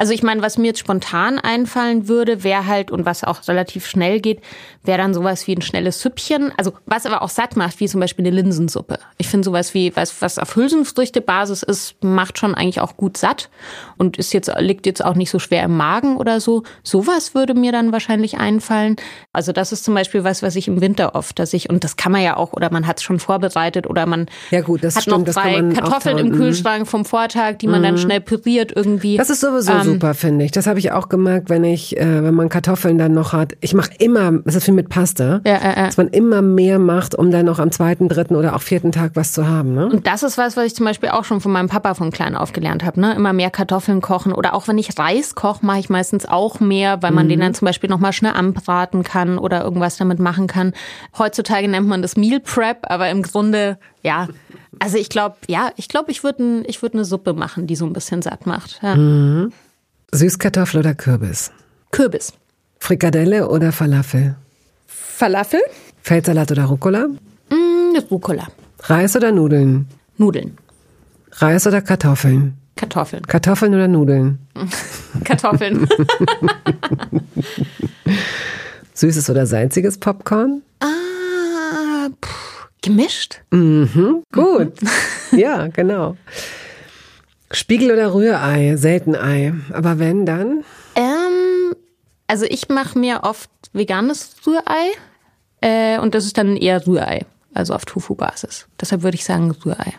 Also ich meine, was mir jetzt spontan einfallen würde, wäre halt, und was auch relativ schnell geht, wäre dann sowas wie ein schnelles Süppchen. Also was aber auch satt macht, wie zum Beispiel eine Linsensuppe. Ich finde sowas wie, was, was auf Hülsenfrüchte-Basis ist, macht schon eigentlich auch gut satt und ist jetzt, liegt jetzt auch nicht so schwer im Magen oder so. Sowas würde mir dann wahrscheinlich einfallen. Also das ist zum Beispiel was, was ich im Winter oft, dass ich, und das kann man ja auch, oder man hat es schon vorbereitet oder man ja gut, das hat stimmt, noch drei Kartoffeln im mhm. Kühlschrank vom Vortag, die man mhm. dann schnell püriert irgendwie. Das ist sowieso ähm, super, finde ich. Das habe ich auch gemerkt, wenn ich, äh, wenn man Kartoffeln dann noch hat. Ich mache immer, das ist wie mit Pasta, ja, äh, äh. dass man immer mehr macht, um dann noch am zweiten, dritten oder auch vierten Tag was zu haben. Ne? Und das ist was, was ich zum Beispiel auch schon von meinem Papa von klein auf gelernt habe. Ne? Immer mehr Kartoffeln kochen oder auch wenn ich Reis koche, mache ich meistens auch mehr, weil man mhm. den dann zum Beispiel noch mal schnell anbraten kann oder irgendwas damit machen kann. Heutzutage nennt man das Meal Prep, aber im Grunde ja, also ich glaube, ja, ich glaube, ich würde ich würd eine Suppe machen, die so ein bisschen satt macht. Ja. Mhm. Süßkartoffel oder Kürbis? Kürbis. Frikadelle oder Falafel? Falafel. Feldsalat oder Rucola? Mm, Rucola. Reis oder Nudeln? Nudeln. Reis oder Kartoffeln? Kartoffeln. Kartoffeln oder Nudeln? Kartoffeln. Süßes oder salziges Popcorn? Ah, puh. Gemischt? Mhm, gut. ja, genau. Spiegel oder Rührei? Selten Ei. Aber wenn, dann? Ähm, also ich mache mir oft veganes Rührei. Äh, und das ist dann eher Rührei. Also auf Tofu-Basis. Deshalb würde ich sagen Rührei.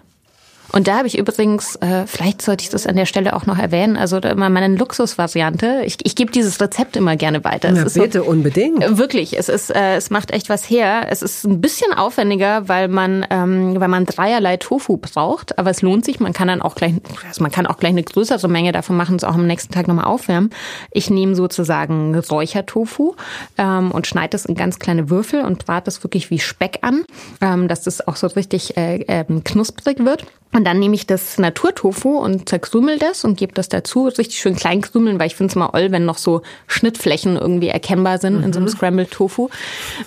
Und da habe ich übrigens, äh, vielleicht sollte ich das an der Stelle auch noch erwähnen, also immer meine Luxusvariante. Ich, ich gebe dieses Rezept immer gerne weiter. Ja, bitte, so, unbedingt. Äh, wirklich, es ist, äh, es macht echt was her. Es ist ein bisschen aufwendiger, weil man, ähm, weil man dreierlei Tofu braucht, aber es lohnt sich. Man kann dann auch gleich, also man kann auch gleich eine größere Menge davon machen, es auch am nächsten Tag nochmal aufwärmen. Ich nehme sozusagen Räuchertofu ähm, und schneide das in ganz kleine Würfel und brate das wirklich wie Speck an, ähm, dass das auch so richtig äh, äh, knusprig wird. Und dann nehme ich das Naturtofu und zerkrümel das und gebe das dazu. Richtig schön klein krümeln, weil ich finde es mal oll, wenn noch so Schnittflächen irgendwie erkennbar sind mhm. in so einem mhm. Scrambled Tofu.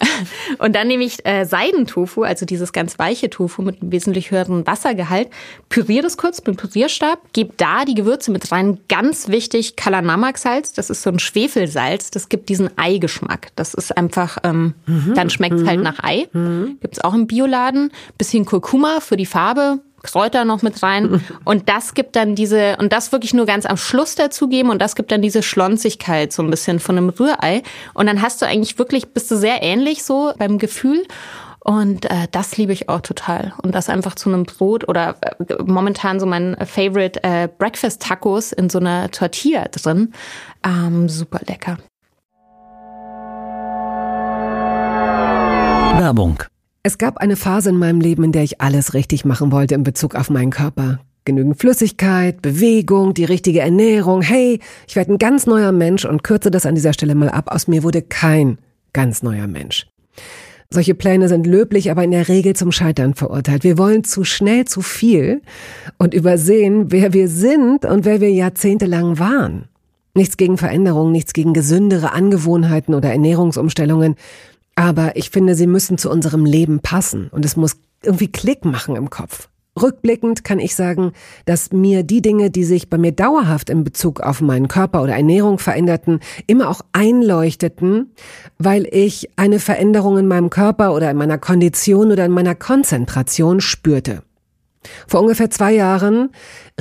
Und dann nehme ich äh, Seidentofu, also dieses ganz weiche Tofu mit einem wesentlich höheren Wassergehalt, püriere das kurz mit Pürierstab, gebe da die Gewürze mit rein. Ganz wichtig, Kalanamak-Salz, das ist so ein Schwefelsalz, das gibt diesen Eigeschmack. Das ist einfach, ähm, mhm. dann schmeckt es halt mhm. halt nach Ei. Mhm. Gibt es auch im Bioladen. Bisschen Kurkuma für die Farbe, Kräuter noch mit rein. Und das gibt dann diese, und das wirklich nur ganz am Schluss dazugeben und das gibt dann diese Schlonzigkeit so ein bisschen von einem Rührei. Und dann hast du eigentlich wirklich, bist du sehr ähnlich so beim Gefühl. Und äh, das liebe ich auch total. Und das einfach zu einem Brot oder äh, momentan so mein Favorite äh, Breakfast Tacos in so einer Tortilla drin. Ähm, super lecker. Werbung es gab eine Phase in meinem Leben, in der ich alles richtig machen wollte in Bezug auf meinen Körper. Genügend Flüssigkeit, Bewegung, die richtige Ernährung. Hey, ich werde ein ganz neuer Mensch und kürze das an dieser Stelle mal ab. Aus mir wurde kein ganz neuer Mensch. Solche Pläne sind löblich, aber in der Regel zum Scheitern verurteilt. Wir wollen zu schnell zu viel und übersehen, wer wir sind und wer wir jahrzehntelang waren. Nichts gegen Veränderungen, nichts gegen gesündere Angewohnheiten oder Ernährungsumstellungen. Aber ich finde, sie müssen zu unserem Leben passen und es muss irgendwie Klick machen im Kopf. Rückblickend kann ich sagen, dass mir die Dinge, die sich bei mir dauerhaft in Bezug auf meinen Körper oder Ernährung veränderten, immer auch einleuchteten, weil ich eine Veränderung in meinem Körper oder in meiner Kondition oder in meiner Konzentration spürte. Vor ungefähr zwei Jahren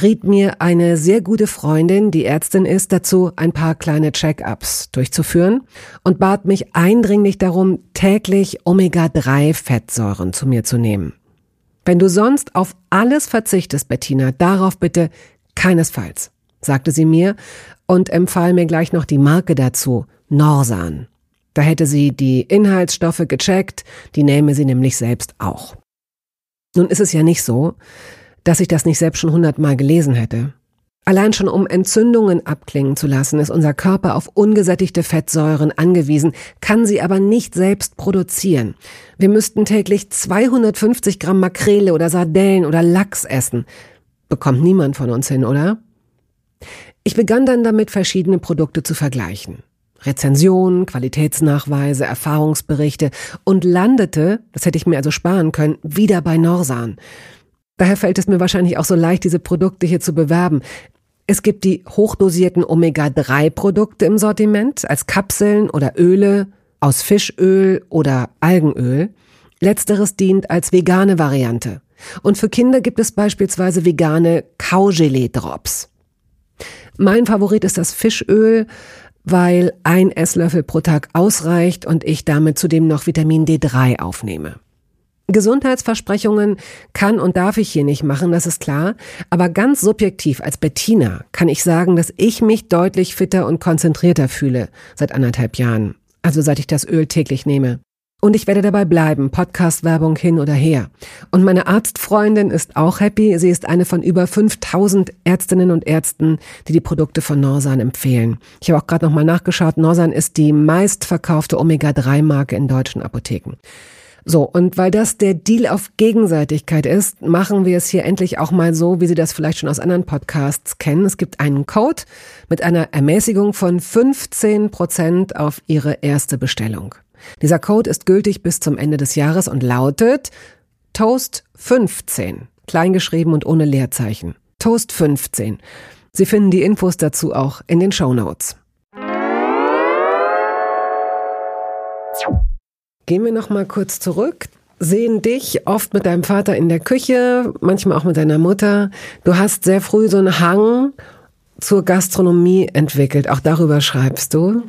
riet mir eine sehr gute Freundin, die Ärztin ist, dazu, ein paar kleine Check-ups durchzuführen und bat mich eindringlich darum, täglich Omega-3-Fettsäuren zu mir zu nehmen. Wenn du sonst auf alles verzichtest, Bettina, darauf bitte keinesfalls, sagte sie mir und empfahl mir gleich noch die Marke dazu, Norsan. Da hätte sie die Inhaltsstoffe gecheckt, die nähme sie nämlich selbst auch. Nun ist es ja nicht so, dass ich das nicht selbst schon hundertmal gelesen hätte. Allein schon um Entzündungen abklingen zu lassen, ist unser Körper auf ungesättigte Fettsäuren angewiesen, kann sie aber nicht selbst produzieren. Wir müssten täglich 250 Gramm Makrele oder Sardellen oder Lachs essen. Bekommt niemand von uns hin, oder? Ich begann dann damit, verschiedene Produkte zu vergleichen. Rezensionen, Qualitätsnachweise, Erfahrungsberichte und landete, das hätte ich mir also sparen können, wieder bei Norsan. Daher fällt es mir wahrscheinlich auch so leicht, diese Produkte hier zu bewerben. Es gibt die hochdosierten Omega-3-Produkte im Sortiment als Kapseln oder Öle aus Fischöl oder Algenöl. Letzteres dient als vegane Variante. Und für Kinder gibt es beispielsweise vegane Kaugelee-Drops. Mein Favorit ist das Fischöl, weil ein Esslöffel pro Tag ausreicht und ich damit zudem noch Vitamin D3 aufnehme. Gesundheitsversprechungen kann und darf ich hier nicht machen, das ist klar. Aber ganz subjektiv als Bettina kann ich sagen, dass ich mich deutlich fitter und konzentrierter fühle seit anderthalb Jahren. Also seit ich das Öl täglich nehme. Und ich werde dabei bleiben, Podcast-Werbung hin oder her. Und meine Arztfreundin ist auch happy. Sie ist eine von über 5000 Ärztinnen und Ärzten, die die Produkte von Norsan empfehlen. Ich habe auch gerade nochmal nachgeschaut. Norsan ist die meistverkaufte Omega-3-Marke in deutschen Apotheken. So, und weil das der Deal auf Gegenseitigkeit ist, machen wir es hier endlich auch mal so, wie Sie das vielleicht schon aus anderen Podcasts kennen. Es gibt einen Code mit einer Ermäßigung von 15 Prozent auf Ihre erste Bestellung. Dieser Code ist gültig bis zum Ende des Jahres und lautet Toast 15, kleingeschrieben und ohne Leerzeichen. Toast 15. Sie finden die Infos dazu auch in den Show Notes. Gehen wir noch mal kurz zurück. Sehen dich oft mit deinem Vater in der Küche, manchmal auch mit deiner Mutter. Du hast sehr früh so einen Hang zur Gastronomie entwickelt. Auch darüber schreibst du.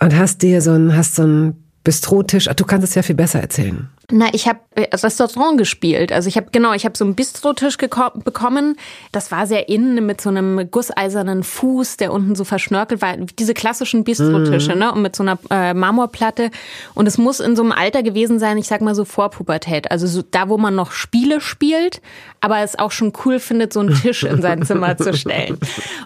Und hast dir so ein, hast so ein Bistrotisch. Du kannst es ja viel besser erzählen. Na, ich habe äh, Restaurant gespielt. Also ich habe genau, ich habe so einen Bistrotisch bekommen. Das war sehr innen mit so einem gusseisernen Fuß, der unten so verschnörkelt war. Diese klassischen Bistrotische, mhm. ne? Und mit so einer äh, Marmorplatte. Und es muss in so einem Alter gewesen sein, ich sag mal so vor Pubertät. Also so da, wo man noch Spiele spielt, aber es auch schon cool findet, so einen Tisch in sein Zimmer zu stellen.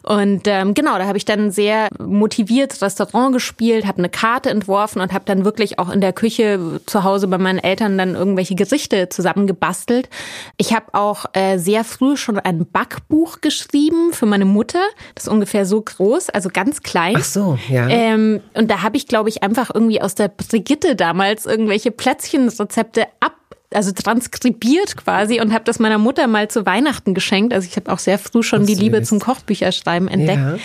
Und ähm, genau, da habe ich dann sehr motiviert Restaurant gespielt, habe eine Karte entworfen und habe dann wirklich auch in der Küche zu Hause bei meinen Eltern dann irgendwelche Gerichte zusammengebastelt. Ich habe auch äh, sehr früh schon ein Backbuch geschrieben für meine Mutter. Das ist ungefähr so groß, also ganz klein. Ach so, ja. Ähm, und da habe ich, glaube ich, einfach irgendwie aus der Brigitte damals irgendwelche Plätzchenrezepte ab also transkribiert quasi und habe das meiner Mutter mal zu Weihnachten geschenkt. Also ich habe auch sehr früh schon die Liebe zum Kochbücherschreiben entdeckt. Ja.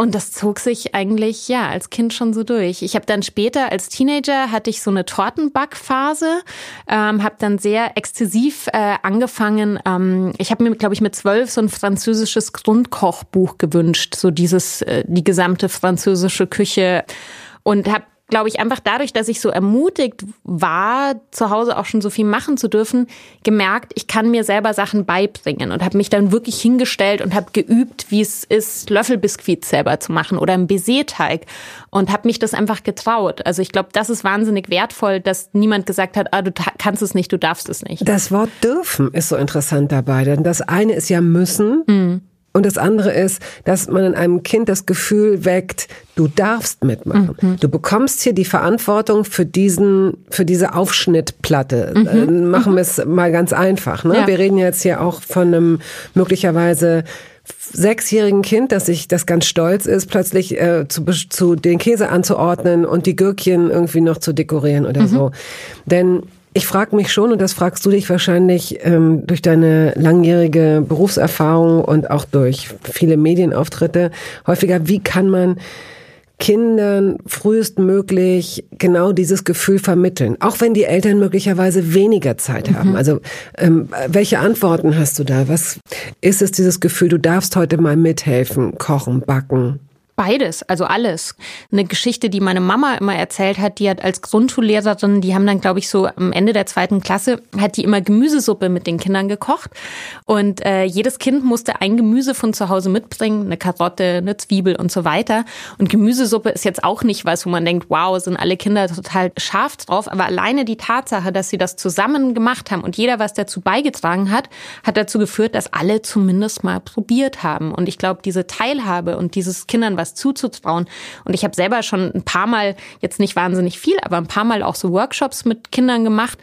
Und das zog sich eigentlich ja als Kind schon so durch. Ich habe dann später als Teenager hatte ich so eine Tortenbackphase, ähm, habe dann sehr exzessiv äh, angefangen. Ähm, ich habe mir glaube ich mit zwölf so ein französisches Grundkochbuch gewünscht, so dieses äh, die gesamte französische Küche und habe glaube ich, einfach dadurch, dass ich so ermutigt war, zu Hause auch schon so viel machen zu dürfen, gemerkt, ich kann mir selber Sachen beibringen und habe mich dann wirklich hingestellt und habe geübt, wie es ist, Löffelbiskuit selber zu machen oder einen Baiser-Teig und habe mich das einfach getraut. Also ich glaube, das ist wahnsinnig wertvoll, dass niemand gesagt hat, ah, du kannst es nicht, du darfst es nicht. Das Wort dürfen ist so interessant dabei, denn das eine ist ja müssen. Mhm. Und das andere ist, dass man in einem Kind das Gefühl weckt, du darfst mitmachen. Mhm. Du bekommst hier die Verantwortung für diesen, für diese Aufschnittplatte. Mhm. Äh, machen wir es mal ganz einfach. Ne? Ja. Wir reden jetzt hier auch von einem möglicherweise sechsjährigen Kind, dass sich das ganz stolz ist, plötzlich äh, zu, zu den Käse anzuordnen und die Gürkchen irgendwie noch zu dekorieren oder mhm. so. Denn ich frage mich schon, und das fragst du dich wahrscheinlich ähm, durch deine langjährige Berufserfahrung und auch durch viele Medienauftritte häufiger, wie kann man Kindern frühestmöglich genau dieses Gefühl vermitteln, auch wenn die Eltern möglicherweise weniger Zeit haben. Mhm. Also ähm, welche Antworten hast du da? Was ist es dieses Gefühl, du darfst heute mal mithelfen, kochen, backen? Beides, also alles. Eine Geschichte, die meine Mama immer erzählt hat, die hat als Grundschullehrerin, die haben dann, glaube ich, so am Ende der zweiten Klasse, hat die immer Gemüsesuppe mit den Kindern gekocht. Und äh, jedes Kind musste ein Gemüse von zu Hause mitbringen, eine Karotte, eine Zwiebel und so weiter. Und Gemüsesuppe ist jetzt auch nicht was, wo man denkt, wow, sind alle Kinder total scharf drauf. Aber alleine die Tatsache, dass sie das zusammen gemacht haben und jeder was dazu beigetragen hat, hat dazu geführt, dass alle zumindest mal probiert haben. Und ich glaube, diese Teilhabe und dieses Kindern was was zuzutrauen. Und ich habe selber schon ein paar Mal, jetzt nicht wahnsinnig viel, aber ein paar Mal auch so Workshops mit Kindern gemacht.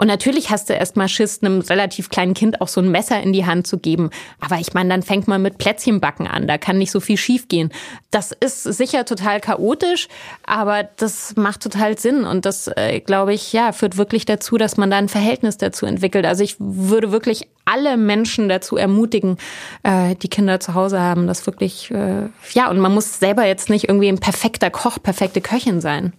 Und natürlich hast du erst mal Schiss, einem relativ kleinen Kind auch so ein Messer in die Hand zu geben. Aber ich meine, dann fängt man mit Plätzchenbacken an. Da kann nicht so viel schiefgehen. Das ist sicher total chaotisch, aber das macht total Sinn. Und das, äh, glaube ich, ja, führt wirklich dazu, dass man da ein Verhältnis dazu entwickelt. Also ich würde wirklich alle Menschen dazu ermutigen, äh, die Kinder zu Hause haben, das wirklich, äh, ja, und man muss selber jetzt nicht irgendwie ein perfekter Koch, perfekte Köchin sein.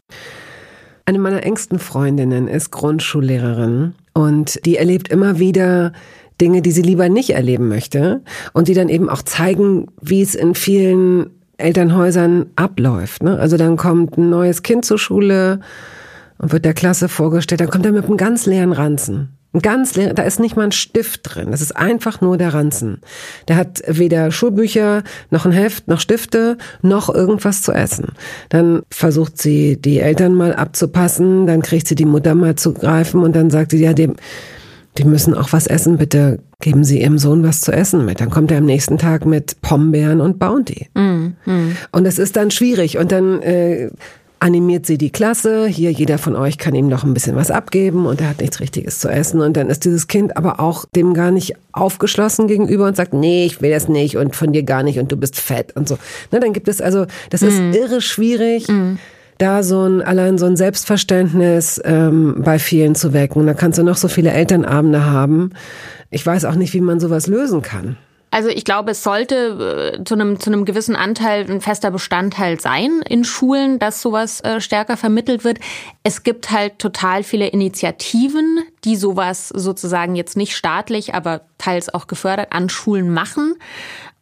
Eine meiner engsten Freundinnen ist Grundschullehrerin und die erlebt immer wieder Dinge, die sie lieber nicht erleben möchte und die dann eben auch zeigen, wie es in vielen Elternhäusern abläuft. Ne? Also dann kommt ein neues Kind zur Schule und wird der Klasse vorgestellt, dann kommt er mit einem ganz leeren Ranzen. Ganz leer, da ist nicht mal ein Stift drin. Das ist einfach nur der Ranzen. Der hat weder Schulbücher, noch ein Heft, noch Stifte, noch irgendwas zu essen. Dann versucht sie, die Eltern mal abzupassen, dann kriegt sie die Mutter mal zu greifen und dann sagt sie, ja, dem, die müssen auch was essen, bitte geben Sie Ihrem Sohn was zu essen mit. Dann kommt er am nächsten Tag mit Pombeeren und Bounty. Mm, mm. Und es ist dann schwierig. Und dann äh, animiert sie die Klasse, hier jeder von euch kann ihm noch ein bisschen was abgeben und er hat nichts Richtiges zu essen. Und dann ist dieses Kind aber auch dem gar nicht aufgeschlossen gegenüber und sagt, nee, ich will das nicht und von dir gar nicht und du bist fett und so. Na, dann gibt es also, das ist mm. irre schwierig. Mm da so ein allein so ein Selbstverständnis ähm, bei vielen zu wecken. Da kannst du noch so viele Elternabende haben. Ich weiß auch nicht, wie man sowas lösen kann. Also ich glaube, es sollte äh, zu einem, zu einem gewissen Anteil ein fester Bestandteil sein in Schulen, dass sowas äh, stärker vermittelt wird. Es gibt halt total viele Initiativen, die sowas sozusagen jetzt nicht staatlich, aber teils auch gefördert an Schulen machen.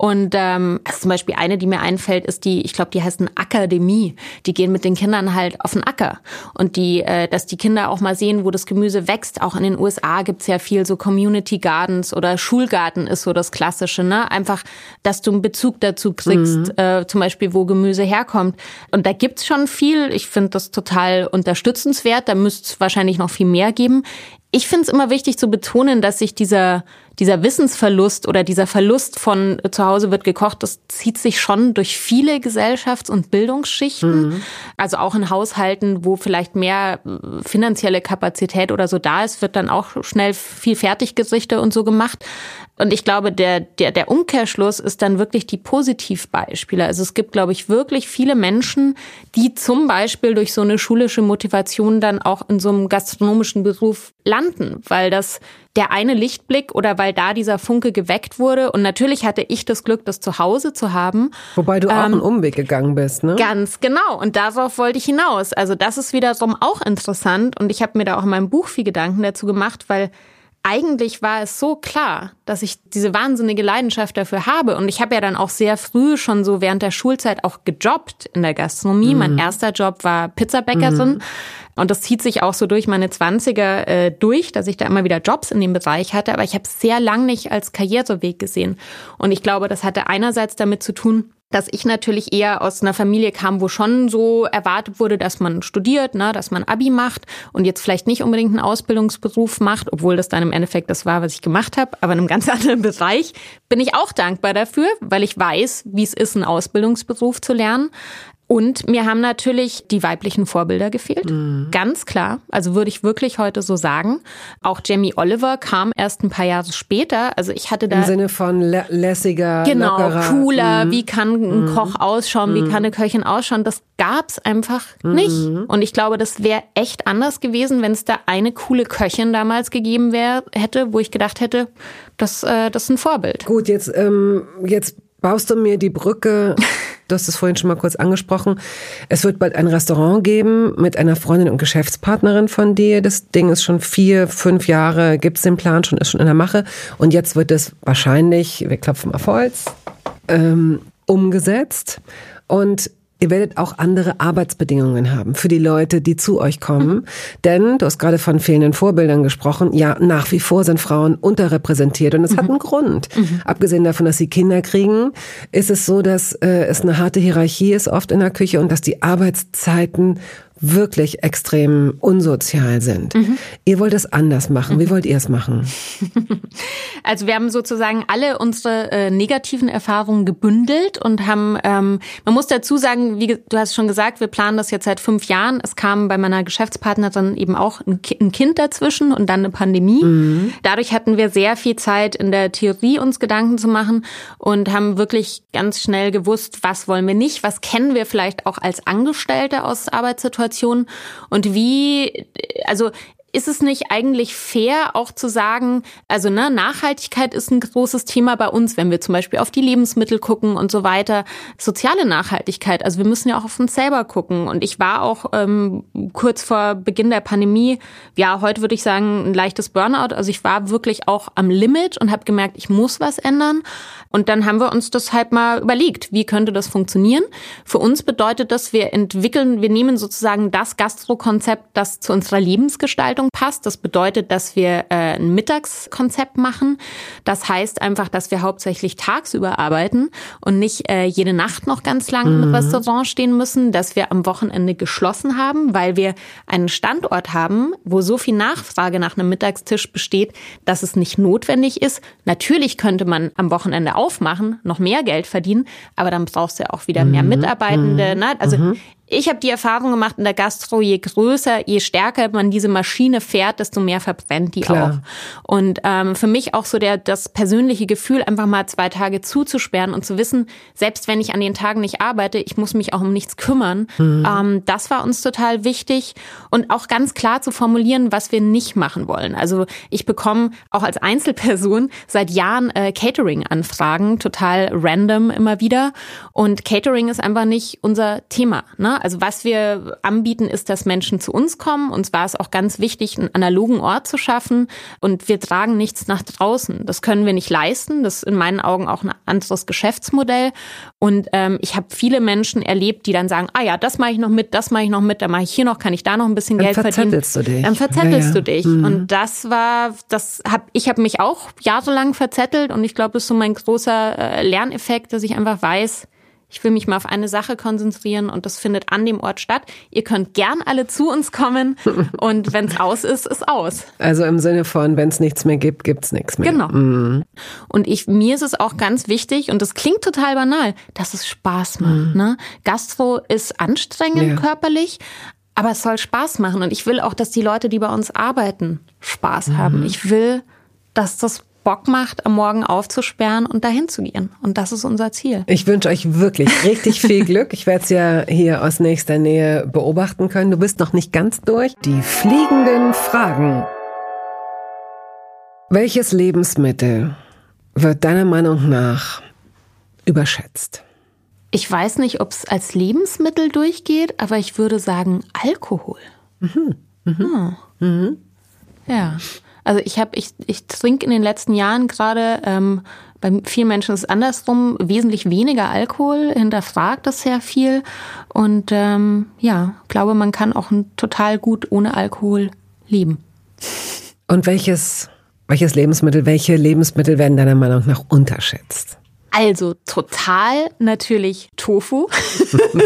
Und ähm, also zum Beispiel eine, die mir einfällt, ist die, ich glaube, die heißt eine Akademie. Die gehen mit den Kindern halt auf den Acker. Und die, äh, dass die Kinder auch mal sehen, wo das Gemüse wächst. Auch in den USA gibt's ja viel so Community Gardens oder Schulgarten ist so das Klassische, ne? Einfach, dass du einen Bezug dazu kriegst, mhm. äh, zum Beispiel, wo Gemüse herkommt. Und da gibt's schon viel. Ich finde das total unterstützenswert. Da müsste es wahrscheinlich noch viel mehr geben. Ich finde es immer wichtig zu betonen, dass sich dieser dieser Wissensverlust oder dieser Verlust von äh, zu Hause wird gekocht, das zieht sich schon durch viele Gesellschafts- und Bildungsschichten. Mhm. Also auch in Haushalten, wo vielleicht mehr äh, finanzielle Kapazität oder so da ist, wird dann auch schnell viel Fertiggesichte und so gemacht. Und ich glaube, der, der, der Umkehrschluss ist dann wirklich die Positivbeispiele. Also es gibt, glaube ich, wirklich viele Menschen, die zum Beispiel durch so eine schulische Motivation dann auch in so einem gastronomischen Beruf landen, weil das der eine Lichtblick oder weil da dieser Funke geweckt wurde. Und natürlich hatte ich das Glück, das zu Hause zu haben. Wobei du auch ähm, einen Umweg gegangen bist, ne? Ganz genau. Und darauf wollte ich hinaus. Also das ist wiederum auch interessant. Und ich habe mir da auch in meinem Buch viel Gedanken dazu gemacht, weil eigentlich war es so klar, dass ich diese wahnsinnige Leidenschaft dafür habe. Und ich habe ja dann auch sehr früh schon so während der Schulzeit auch gejobbt in der Gastronomie. Mhm. Mein erster Job war Pizzabäckerin. Mhm. Und das zieht sich auch so durch meine Zwanziger äh, durch, dass ich da immer wieder Jobs in dem Bereich hatte. Aber ich habe es sehr lang nicht als Karriereweg gesehen. Und ich glaube, das hatte einerseits damit zu tun, dass ich natürlich eher aus einer Familie kam, wo schon so erwartet wurde, dass man studiert, ne, dass man Abi macht und jetzt vielleicht nicht unbedingt einen Ausbildungsberuf macht, obwohl das dann im Endeffekt das war, was ich gemacht habe, aber in einem ganz anderen Bereich bin ich auch dankbar dafür, weil ich weiß, wie es ist, einen Ausbildungsberuf zu lernen. Und mir haben natürlich die weiblichen Vorbilder gefehlt. Mhm. Ganz klar. Also würde ich wirklich heute so sagen. Auch Jamie Oliver kam erst ein paar Jahre später. Also ich hatte da. Im Sinne von lä lässiger, Genau, lockerer. cooler. Mhm. Wie kann ein mhm. Koch ausschauen? Wie mhm. kann eine Köchin ausschauen? Das gab's einfach mhm. nicht. Und ich glaube, das wäre echt anders gewesen, wenn es da eine coole Köchin damals gegeben wäre, hätte, wo ich gedacht hätte, das, äh, das ist ein Vorbild. Gut, jetzt, ähm, jetzt baust du mir die Brücke Du hast es vorhin schon mal kurz angesprochen. Es wird bald ein Restaurant geben mit einer Freundin und Geschäftspartnerin von dir. Das Ding ist schon vier, fünf Jahre, gibt's den Plan schon, ist schon in der Mache. Und jetzt wird es wahrscheinlich, wir klopfen auf Holz, ähm, umgesetzt. Und Ihr werdet auch andere Arbeitsbedingungen haben für die Leute, die zu euch kommen. Mhm. Denn, du hast gerade von fehlenden Vorbildern gesprochen, ja, nach wie vor sind Frauen unterrepräsentiert und es mhm. hat einen Grund. Mhm. Abgesehen davon, dass sie Kinder kriegen, ist es so, dass äh, es eine harte Hierarchie ist oft in der Küche und dass die Arbeitszeiten wirklich extrem unsozial sind. Mhm. Ihr wollt es anders machen. Wie mhm. wollt ihr es machen? Also wir haben sozusagen alle unsere äh, negativen Erfahrungen gebündelt und haben, ähm, man muss dazu sagen, wie du hast schon gesagt, wir planen das jetzt seit fünf Jahren. Es kam bei meiner Geschäftspartnerin eben auch ein, ein Kind dazwischen und dann eine Pandemie. Mhm. Dadurch hatten wir sehr viel Zeit in der Theorie uns Gedanken zu machen und haben wirklich ganz schnell gewusst, was wollen wir nicht, was kennen wir vielleicht auch als Angestellte aus Arbeitssituationen Situation? Und wie, also ist es nicht eigentlich fair, auch zu sagen, also ne, Nachhaltigkeit ist ein großes Thema bei uns, wenn wir zum Beispiel auf die Lebensmittel gucken und so weiter. Soziale Nachhaltigkeit, also wir müssen ja auch auf uns selber gucken. Und ich war auch ähm, kurz vor Beginn der Pandemie, ja, heute würde ich sagen, ein leichtes Burnout. Also ich war wirklich auch am Limit und habe gemerkt, ich muss was ändern. Und dann haben wir uns das halt mal überlegt, wie könnte das funktionieren. Für uns bedeutet das, wir entwickeln, wir nehmen sozusagen das Gastro-Konzept, das zu unserer Lebensgestaltung Veranstaltung passt. Das bedeutet, dass wir äh, ein Mittagskonzept machen. Das heißt einfach, dass wir hauptsächlich tagsüber arbeiten und nicht äh, jede Nacht noch ganz lang mhm. im Restaurant stehen müssen, dass wir am Wochenende geschlossen haben, weil wir einen Standort haben, wo so viel Nachfrage nach einem Mittagstisch besteht, dass es nicht notwendig ist. Natürlich könnte man am Wochenende aufmachen, noch mehr Geld verdienen, aber dann brauchst du ja auch wieder mehr mhm. Mitarbeitende. Mhm. Ne? Also mhm. Ich habe die Erfahrung gemacht in der Gastro, je größer, je stärker man diese Maschine fährt, desto mehr verbrennt die Klar. auch. Und ähm, für mich auch so der das persönliche Gefühl, einfach mal zwei Tage zuzusperren und zu wissen, selbst wenn ich an den Tagen nicht arbeite, ich muss mich auch um nichts kümmern. Mhm. Ähm, das war uns total wichtig und auch ganz klar zu formulieren, was wir nicht machen wollen. Also ich bekomme auch als Einzelperson seit Jahren äh, Catering-Anfragen, total random immer wieder. Und Catering ist einfach nicht unser Thema. Ne? Also was wir anbieten, ist, dass Menschen zu uns kommen. Uns war es auch ganz wichtig, einen analogen Ort zu schaffen. Und wir tragen nichts nach draußen. Das können wir nicht leisten. Das ist in meinen Augen auch ein anderes Geschäftsmodell. Und ähm, ich habe viele Menschen erlebt, die dann sagen, ah ja, das mache ich noch mit, das mache ich noch mit, dann mache ich hier noch, kann ich da noch ein bisschen dann Geld verdienen. Du dich. Dann verzettelst ja, ja. du dich. Mhm. Und das war, das hab, ich habe mich auch jahrelang verzettelt und ich glaube, das ist so mein großer äh, Lerneffekt, dass ich einfach weiß, ich will mich mal auf eine Sache konzentrieren und das findet an dem Ort statt. Ihr könnt gern alle zu uns kommen und wenn es aus ist, ist aus. Also im Sinne von, wenn es nichts mehr gibt, gibt es nichts mehr. Genau. Mhm. Und ich, mir ist es auch ganz wichtig und das klingt total banal, dass es Spaß macht. Mhm. Ne? Gastro ist anstrengend ja. körperlich, aber es soll Spaß machen und ich will auch, dass die Leute, die bei uns arbeiten, Spaß mhm. haben. Ich will, dass das Bock macht, am Morgen aufzusperren und dahin zu gehen. Und das ist unser Ziel. Ich wünsche euch wirklich richtig viel Glück. Ich werde es ja hier aus nächster Nähe beobachten können. Du bist noch nicht ganz durch. Die fliegenden Fragen. Welches Lebensmittel wird deiner Meinung nach überschätzt? Ich weiß nicht, ob es als Lebensmittel durchgeht, aber ich würde sagen Alkohol. Mhm. Mhm. Hm. Mhm. Ja. Also ich habe, ich, ich trinke in den letzten Jahren gerade, ähm, bei vielen Menschen ist es andersrum, wesentlich weniger Alkohol, hinterfragt das sehr viel. Und ähm, ja, glaube, man kann auch total gut ohne Alkohol leben. Und welches, welches Lebensmittel, welche Lebensmittel werden deiner Meinung nach unterschätzt? Also total natürlich Tofu.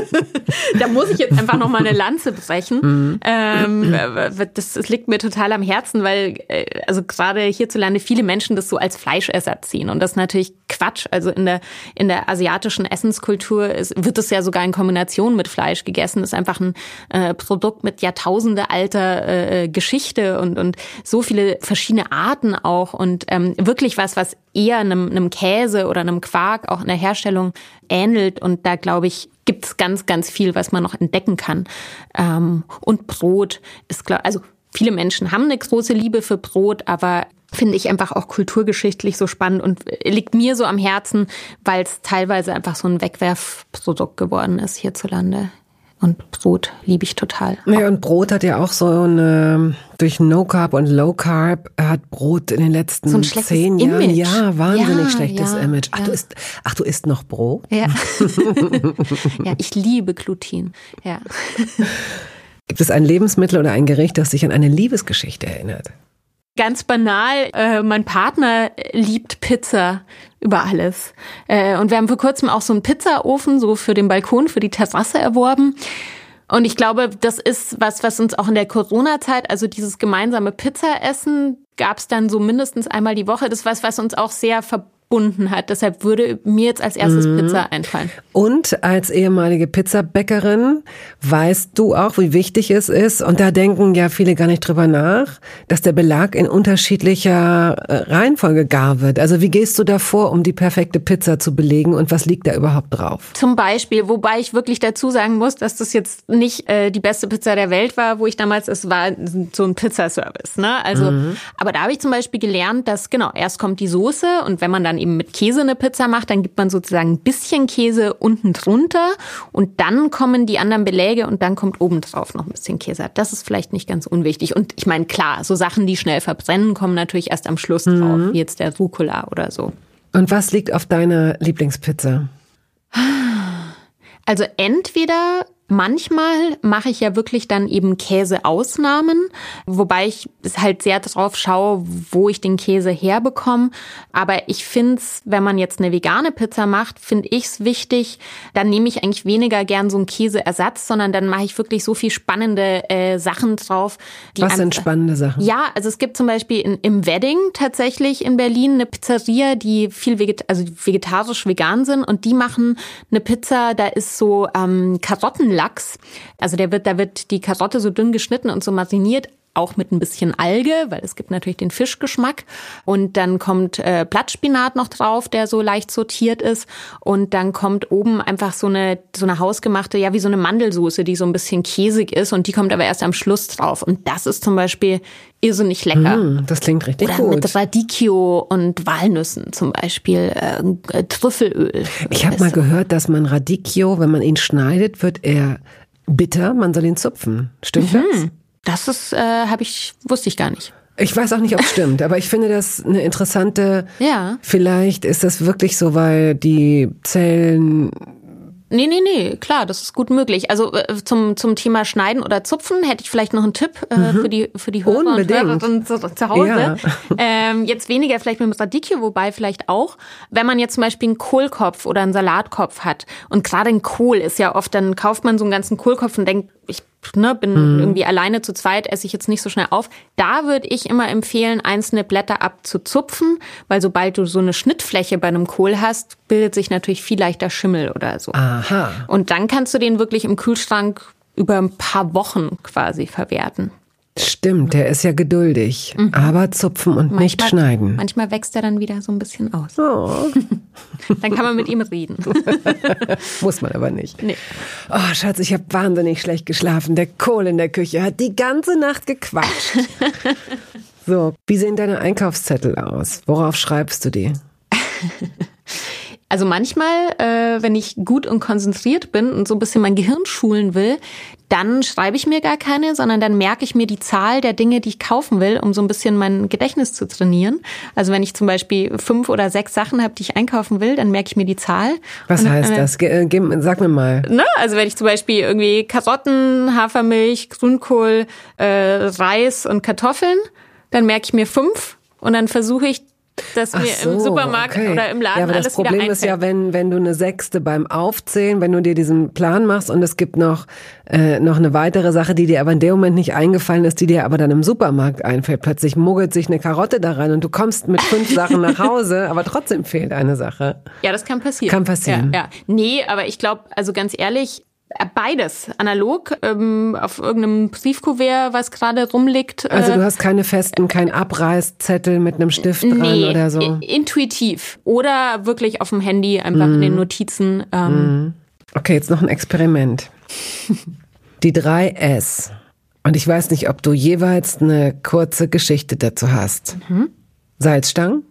da muss ich jetzt einfach noch mal eine Lanze brechen. Mhm. Ähm, das, das, liegt mir total am Herzen, weil äh, also gerade hierzulande viele Menschen das so als Fleischersatz ziehen und das ist natürlich Quatsch. Also in der in der asiatischen Essenskultur ist, wird es ja sogar in Kombination mit Fleisch gegessen. ist einfach ein äh, Produkt mit Jahrtausende alter äh, Geschichte und und so viele verschiedene Arten auch und ähm, wirklich was was eher einem, einem Käse oder einem Quark auch in der Herstellung ähnelt. Und da glaube ich, gibt es ganz, ganz viel, was man noch entdecken kann. Ähm, und Brot ist klar, also viele Menschen haben eine große Liebe für Brot, aber finde ich einfach auch kulturgeschichtlich so spannend und liegt mir so am Herzen, weil es teilweise einfach so ein Wegwerfprodukt geworden ist hierzulande. Und Brot liebe ich total. Ja, und Brot hat ja auch so eine, durch No Carb und Low Carb hat Brot in den letzten so zehn Jahren, Image. ja, wahnsinnig ja, schlechtes ja, Image. Ach, ja. du isst, ach, du isst noch Brot? Ja. ja, ich liebe Gluten. Ja. Gibt es ein Lebensmittel oder ein Gericht, das sich an eine Liebesgeschichte erinnert? Ganz banal, äh, mein Partner liebt Pizza über alles. Äh, und wir haben vor kurzem auch so einen Pizzaofen so für den Balkon, für die Terrasse erworben. Und ich glaube, das ist was, was uns auch in der Corona-Zeit, also dieses gemeinsame Pizzaessen, gab es dann so mindestens einmal die Woche. Das ist was, was uns auch sehr verbunden verbunden hat. Deshalb würde mir jetzt als erstes mhm. Pizza einfallen. Und als ehemalige Pizzabäckerin weißt du auch, wie wichtig es ist, und da denken ja viele gar nicht drüber nach, dass der Belag in unterschiedlicher äh, Reihenfolge gar wird. Also wie gehst du da vor, um die perfekte Pizza zu belegen und was liegt da überhaupt drauf? Zum Beispiel, wobei ich wirklich dazu sagen muss, dass das jetzt nicht äh, die beste Pizza der Welt war, wo ich damals, es war so ein Pizzaservice, ne? Also, mhm. aber da habe ich zum Beispiel gelernt, dass genau, erst kommt die Soße und wenn man dann eben mit Käse eine Pizza macht, dann gibt man sozusagen ein bisschen Käse unten drunter und dann kommen die anderen Beläge und dann kommt obendrauf noch ein bisschen Käse. Das ist vielleicht nicht ganz unwichtig. Und ich meine, klar, so Sachen, die schnell verbrennen, kommen natürlich erst am Schluss drauf, mhm. wie jetzt der Rucola oder so. Und was liegt auf deiner Lieblingspizza? Also entweder Manchmal mache ich ja wirklich dann eben Käseausnahmen, wobei ich halt sehr drauf schaue, wo ich den Käse herbekomme. Aber ich finde es, wenn man jetzt eine vegane Pizza macht, finde ich es wichtig, dann nehme ich eigentlich weniger gern so einen Käseersatz, sondern dann mache ich wirklich so viel spannende äh, Sachen drauf. Was sind spannende Sachen? Ja, also es gibt zum Beispiel in, im Wedding tatsächlich in Berlin eine Pizzeria, die viel veget also vegetarisch vegan sind und die machen eine Pizza, da ist so ähm, Karotten Lachs. Also der wird, da wird die Karotte so dünn geschnitten und so mariniert, auch mit ein bisschen Alge, weil es gibt natürlich den Fischgeschmack. Und dann kommt äh, Blattspinat noch drauf, der so leicht sortiert ist. Und dann kommt oben einfach so eine, so eine hausgemachte, ja, wie so eine Mandelsoße, die so ein bisschen käsig ist. Und die kommt aber erst am Schluss drauf. Und das ist zum Beispiel irrsinnig lecker. Mm, das klingt richtig Oder gut. mit Radicchio und Walnüssen zum Beispiel, äh, äh Trüffelöl. Ich habe mal gehört, dass man Radicchio, wenn man ihn schneidet, wird er bitter. Man soll ihn zupfen. Stimmt mhm. das? Das ist, äh, habe ich, wusste ich gar nicht. Ich weiß auch nicht, ob es stimmt, aber ich finde das eine interessante. Ja. Vielleicht ist das wirklich so, weil die Zellen Nee, nee, nee, klar, das ist gut möglich. Also äh, zum, zum Thema Schneiden oder Zupfen hätte ich vielleicht noch einen Tipp äh, mhm. für die für die Hörer Unbedingt. und Hörerinnen zu, zu Hause. Ja. Ähm, jetzt weniger vielleicht mit dem Radicchio, wobei vielleicht auch, wenn man jetzt zum Beispiel einen Kohlkopf oder einen Salatkopf hat und gerade ein Kohl ist ja oft, dann kauft man so einen ganzen Kohlkopf und denkt, ich ne, bin mhm. irgendwie alleine zu zweit, esse ich jetzt nicht so schnell auf. Da würde ich immer empfehlen, einzelne Blätter abzuzupfen, weil sobald du so eine Schnittfläche bei einem Kohl hast, bildet sich natürlich viel leichter Schimmel oder so. Aha. Und dann kannst du den wirklich im Kühlschrank über ein paar Wochen quasi verwerten. Stimmt, der ist ja geduldig. Mhm. Aber zupfen und manchmal, nicht schneiden. Manchmal wächst er dann wieder so ein bisschen aus. Oh. dann kann man mit ihm reden. Muss man aber nicht. Nee. Oh, Schatz, ich habe wahnsinnig schlecht geschlafen. Der Kohl in der Küche hat die ganze Nacht gequatscht. so, wie sehen deine Einkaufszettel aus? Worauf schreibst du die? Also manchmal, äh, wenn ich gut und konzentriert bin und so ein bisschen mein Gehirn schulen will, dann schreibe ich mir gar keine, sondern dann merke ich mir die Zahl der Dinge, die ich kaufen will, um so ein bisschen mein Gedächtnis zu trainieren. Also wenn ich zum Beispiel fünf oder sechs Sachen habe, die ich einkaufen will, dann merke ich mir die Zahl. Was heißt äh, das? Ge äh, sag mir mal. Ne? Also wenn ich zum Beispiel irgendwie Karotten, Hafermilch, Grünkohl, äh, Reis und Kartoffeln, dann merke ich mir fünf und dann versuche ich dass mir so, im Supermarkt okay. oder im Laden ja, aber alles das Problem wieder ist ja, wenn wenn du eine Sechste beim Aufzählen, wenn du dir diesen Plan machst und es gibt noch äh, noch eine weitere Sache, die dir aber in dem Moment nicht eingefallen ist, die dir aber dann im Supermarkt einfällt. Plötzlich muggelt sich eine Karotte da rein und du kommst mit fünf Sachen nach Hause, aber trotzdem fehlt eine Sache. Ja, das kann passieren. Kann passieren. Ja, ja. Nee, aber ich glaube, also ganz ehrlich, Beides, analog, ähm, auf irgendeinem Briefkuvert, was gerade rumliegt. Also du äh, hast keine festen, kein Abreißzettel mit einem Stift dran nee, oder so? intuitiv. Oder wirklich auf dem Handy, einfach mm. in den mhm. Notizen. Ähm. Mm. Okay, jetzt noch ein Experiment. Die drei S. Und ich weiß nicht, ob du jeweils eine kurze Geschichte dazu hast. Mhm. Salzstangen,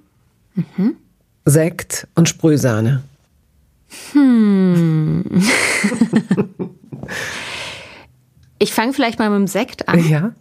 mhm. Sekt und Sprühsahne. Hm. ich fange vielleicht mal mit dem Sekt an. Ja.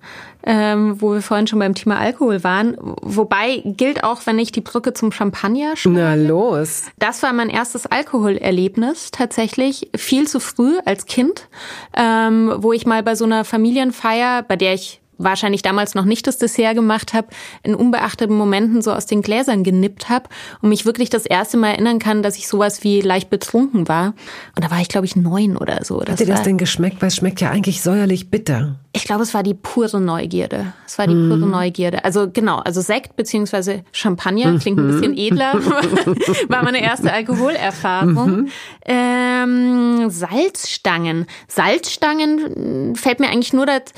Ähm, wo wir vorhin schon beim Thema Alkohol waren. Wobei gilt auch, wenn ich die Brücke zum Champagner schreibe. Na los. Das war mein erstes Alkoholerlebnis tatsächlich, viel zu früh als Kind, ähm, wo ich mal bei so einer Familienfeier, bei der ich wahrscheinlich damals noch nicht das Dessert gemacht habe, in unbeachteten Momenten so aus den Gläsern genippt habe und mich wirklich das erste Mal erinnern kann, dass ich sowas wie leicht betrunken war. Und da war ich, glaube ich, neun oder so. Das Hat dir das denn geschmeckt? Weil es schmeckt ja eigentlich säuerlich bitter. Ich glaube, es war die pure Neugierde. Es war die mm. pure Neugierde. Also genau, also Sekt beziehungsweise Champagner, klingt ein bisschen edler, war meine erste Alkoholerfahrung. Mhm. Ähm, Salzstangen. Salzstangen fällt mir eigentlich nur das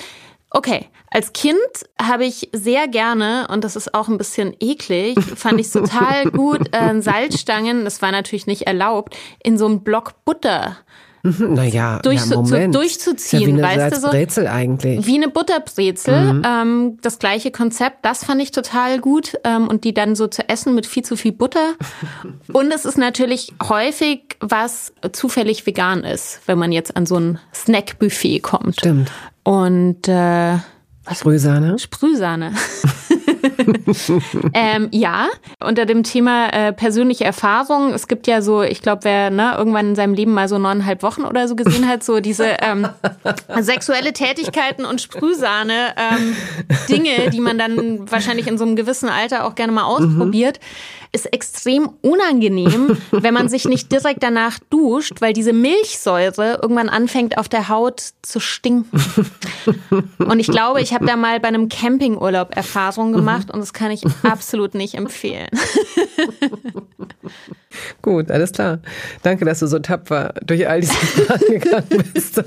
Okay, als Kind habe ich sehr gerne, und das ist auch ein bisschen eklig, fand ich total gut, äh, Salzstangen, das war natürlich nicht erlaubt, in so einem Block Butter naja, durch, ja, Moment. So, durchzuziehen, ja wie eine weißt du so? Brezel eigentlich. Wie eine Butterbrezel. Mhm. Ähm, das gleiche Konzept, das fand ich total gut. Ähm, und die dann so zu essen mit viel zu viel Butter. und es ist natürlich häufig was zufällig vegan ist, wenn man jetzt an so ein Snackbuffet kommt. Stimmt. Und äh, was? Sprühsahne? Sprühsahne. ähm, ja, unter dem Thema äh, persönliche Erfahrung. Es gibt ja so, ich glaube, wer ne, irgendwann in seinem Leben mal so neuneinhalb Wochen oder so gesehen hat, so diese ähm, sexuelle Tätigkeiten und Sprühsahne, ähm, Dinge, die man dann wahrscheinlich in so einem gewissen Alter auch gerne mal ausprobiert. Mhm ist extrem unangenehm, wenn man sich nicht direkt danach duscht, weil diese Milchsäure irgendwann anfängt auf der Haut zu stinken. Und ich glaube, ich habe da mal bei einem Campingurlaub Erfahrungen gemacht und das kann ich absolut nicht empfehlen. Gut, alles klar. Danke, dass du so tapfer durch all diese Fragen gegangen bist.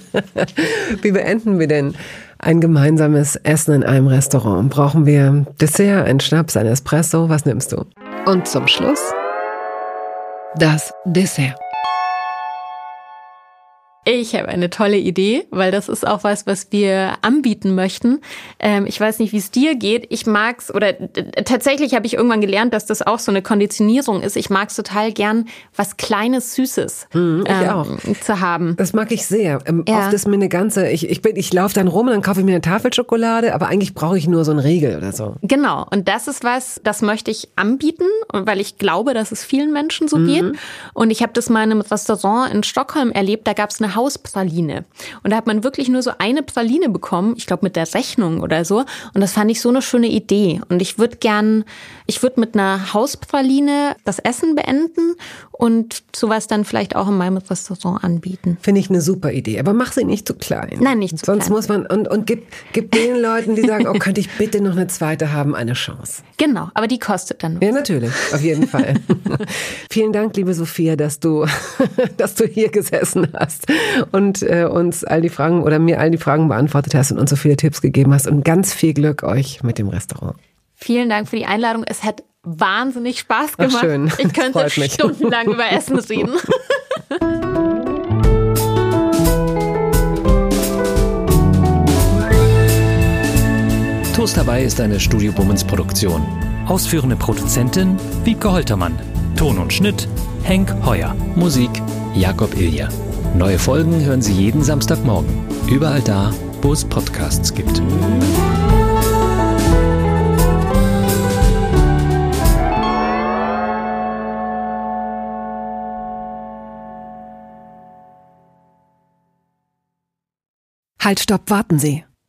Wie beenden wir denn ein gemeinsames Essen in einem Restaurant? Brauchen wir Dessert, ein Schnaps, ein Espresso? Was nimmst du? Und zum Schluss das Dessert. Ich habe eine tolle Idee, weil das ist auch was, was wir anbieten möchten. Ähm, ich weiß nicht, wie es dir geht. Ich mag's oder tatsächlich habe ich irgendwann gelernt, dass das auch so eine Konditionierung ist. Ich mag's total gern, was kleines Süßes hm, ähm, zu haben. Das mag ich sehr. Ähm, ja. Oft ist mir eine ganze, ich, ich bin, ich laufe dann rum und dann kaufe ich mir eine Tafel Schokolade, aber eigentlich brauche ich nur so einen Riegel oder so. Genau. Und das ist was, das möchte ich anbieten, weil ich glaube, dass es vielen Menschen so mhm. geht. Und ich habe das mal in einem Restaurant in Stockholm erlebt. Da gab es eine Hauspraline. Und da hat man wirklich nur so eine Praline bekommen, ich glaube mit der Rechnung oder so. Und das fand ich so eine schöne Idee. Und ich würde gern, ich würde mit einer Hauspraline das Essen beenden und sowas dann vielleicht auch in meinem Restaurant anbieten. Finde ich eine super Idee, aber mach sie nicht zu klein. Nein, nicht zu Sonst klein. muss man, und, und gib, gib den Leuten, die sagen, oh, könnte ich bitte noch eine zweite haben, eine Chance. Genau, aber die kostet dann. Was. Ja, natürlich, auf jeden Fall. Vielen Dank, liebe Sophia, dass du, dass du hier gesessen hast und äh, uns all die Fragen oder mir all die Fragen beantwortet hast und uns so viele Tipps gegeben hast und ganz viel Glück euch mit dem Restaurant. Vielen Dank für die Einladung. Es hat wahnsinnig Spaß gemacht. Ach, schön. Ich könnte stundenlang über Essen reden. Toast dabei ist eine Studio Bummens Produktion. Ausführende Produzentin Wiebke Holtermann. Ton und Schnitt Henk Heuer. Musik Jakob Ilja. Neue Folgen hören Sie jeden Samstagmorgen. Überall da, wo es Podcasts gibt. Halt, stopp, warten Sie.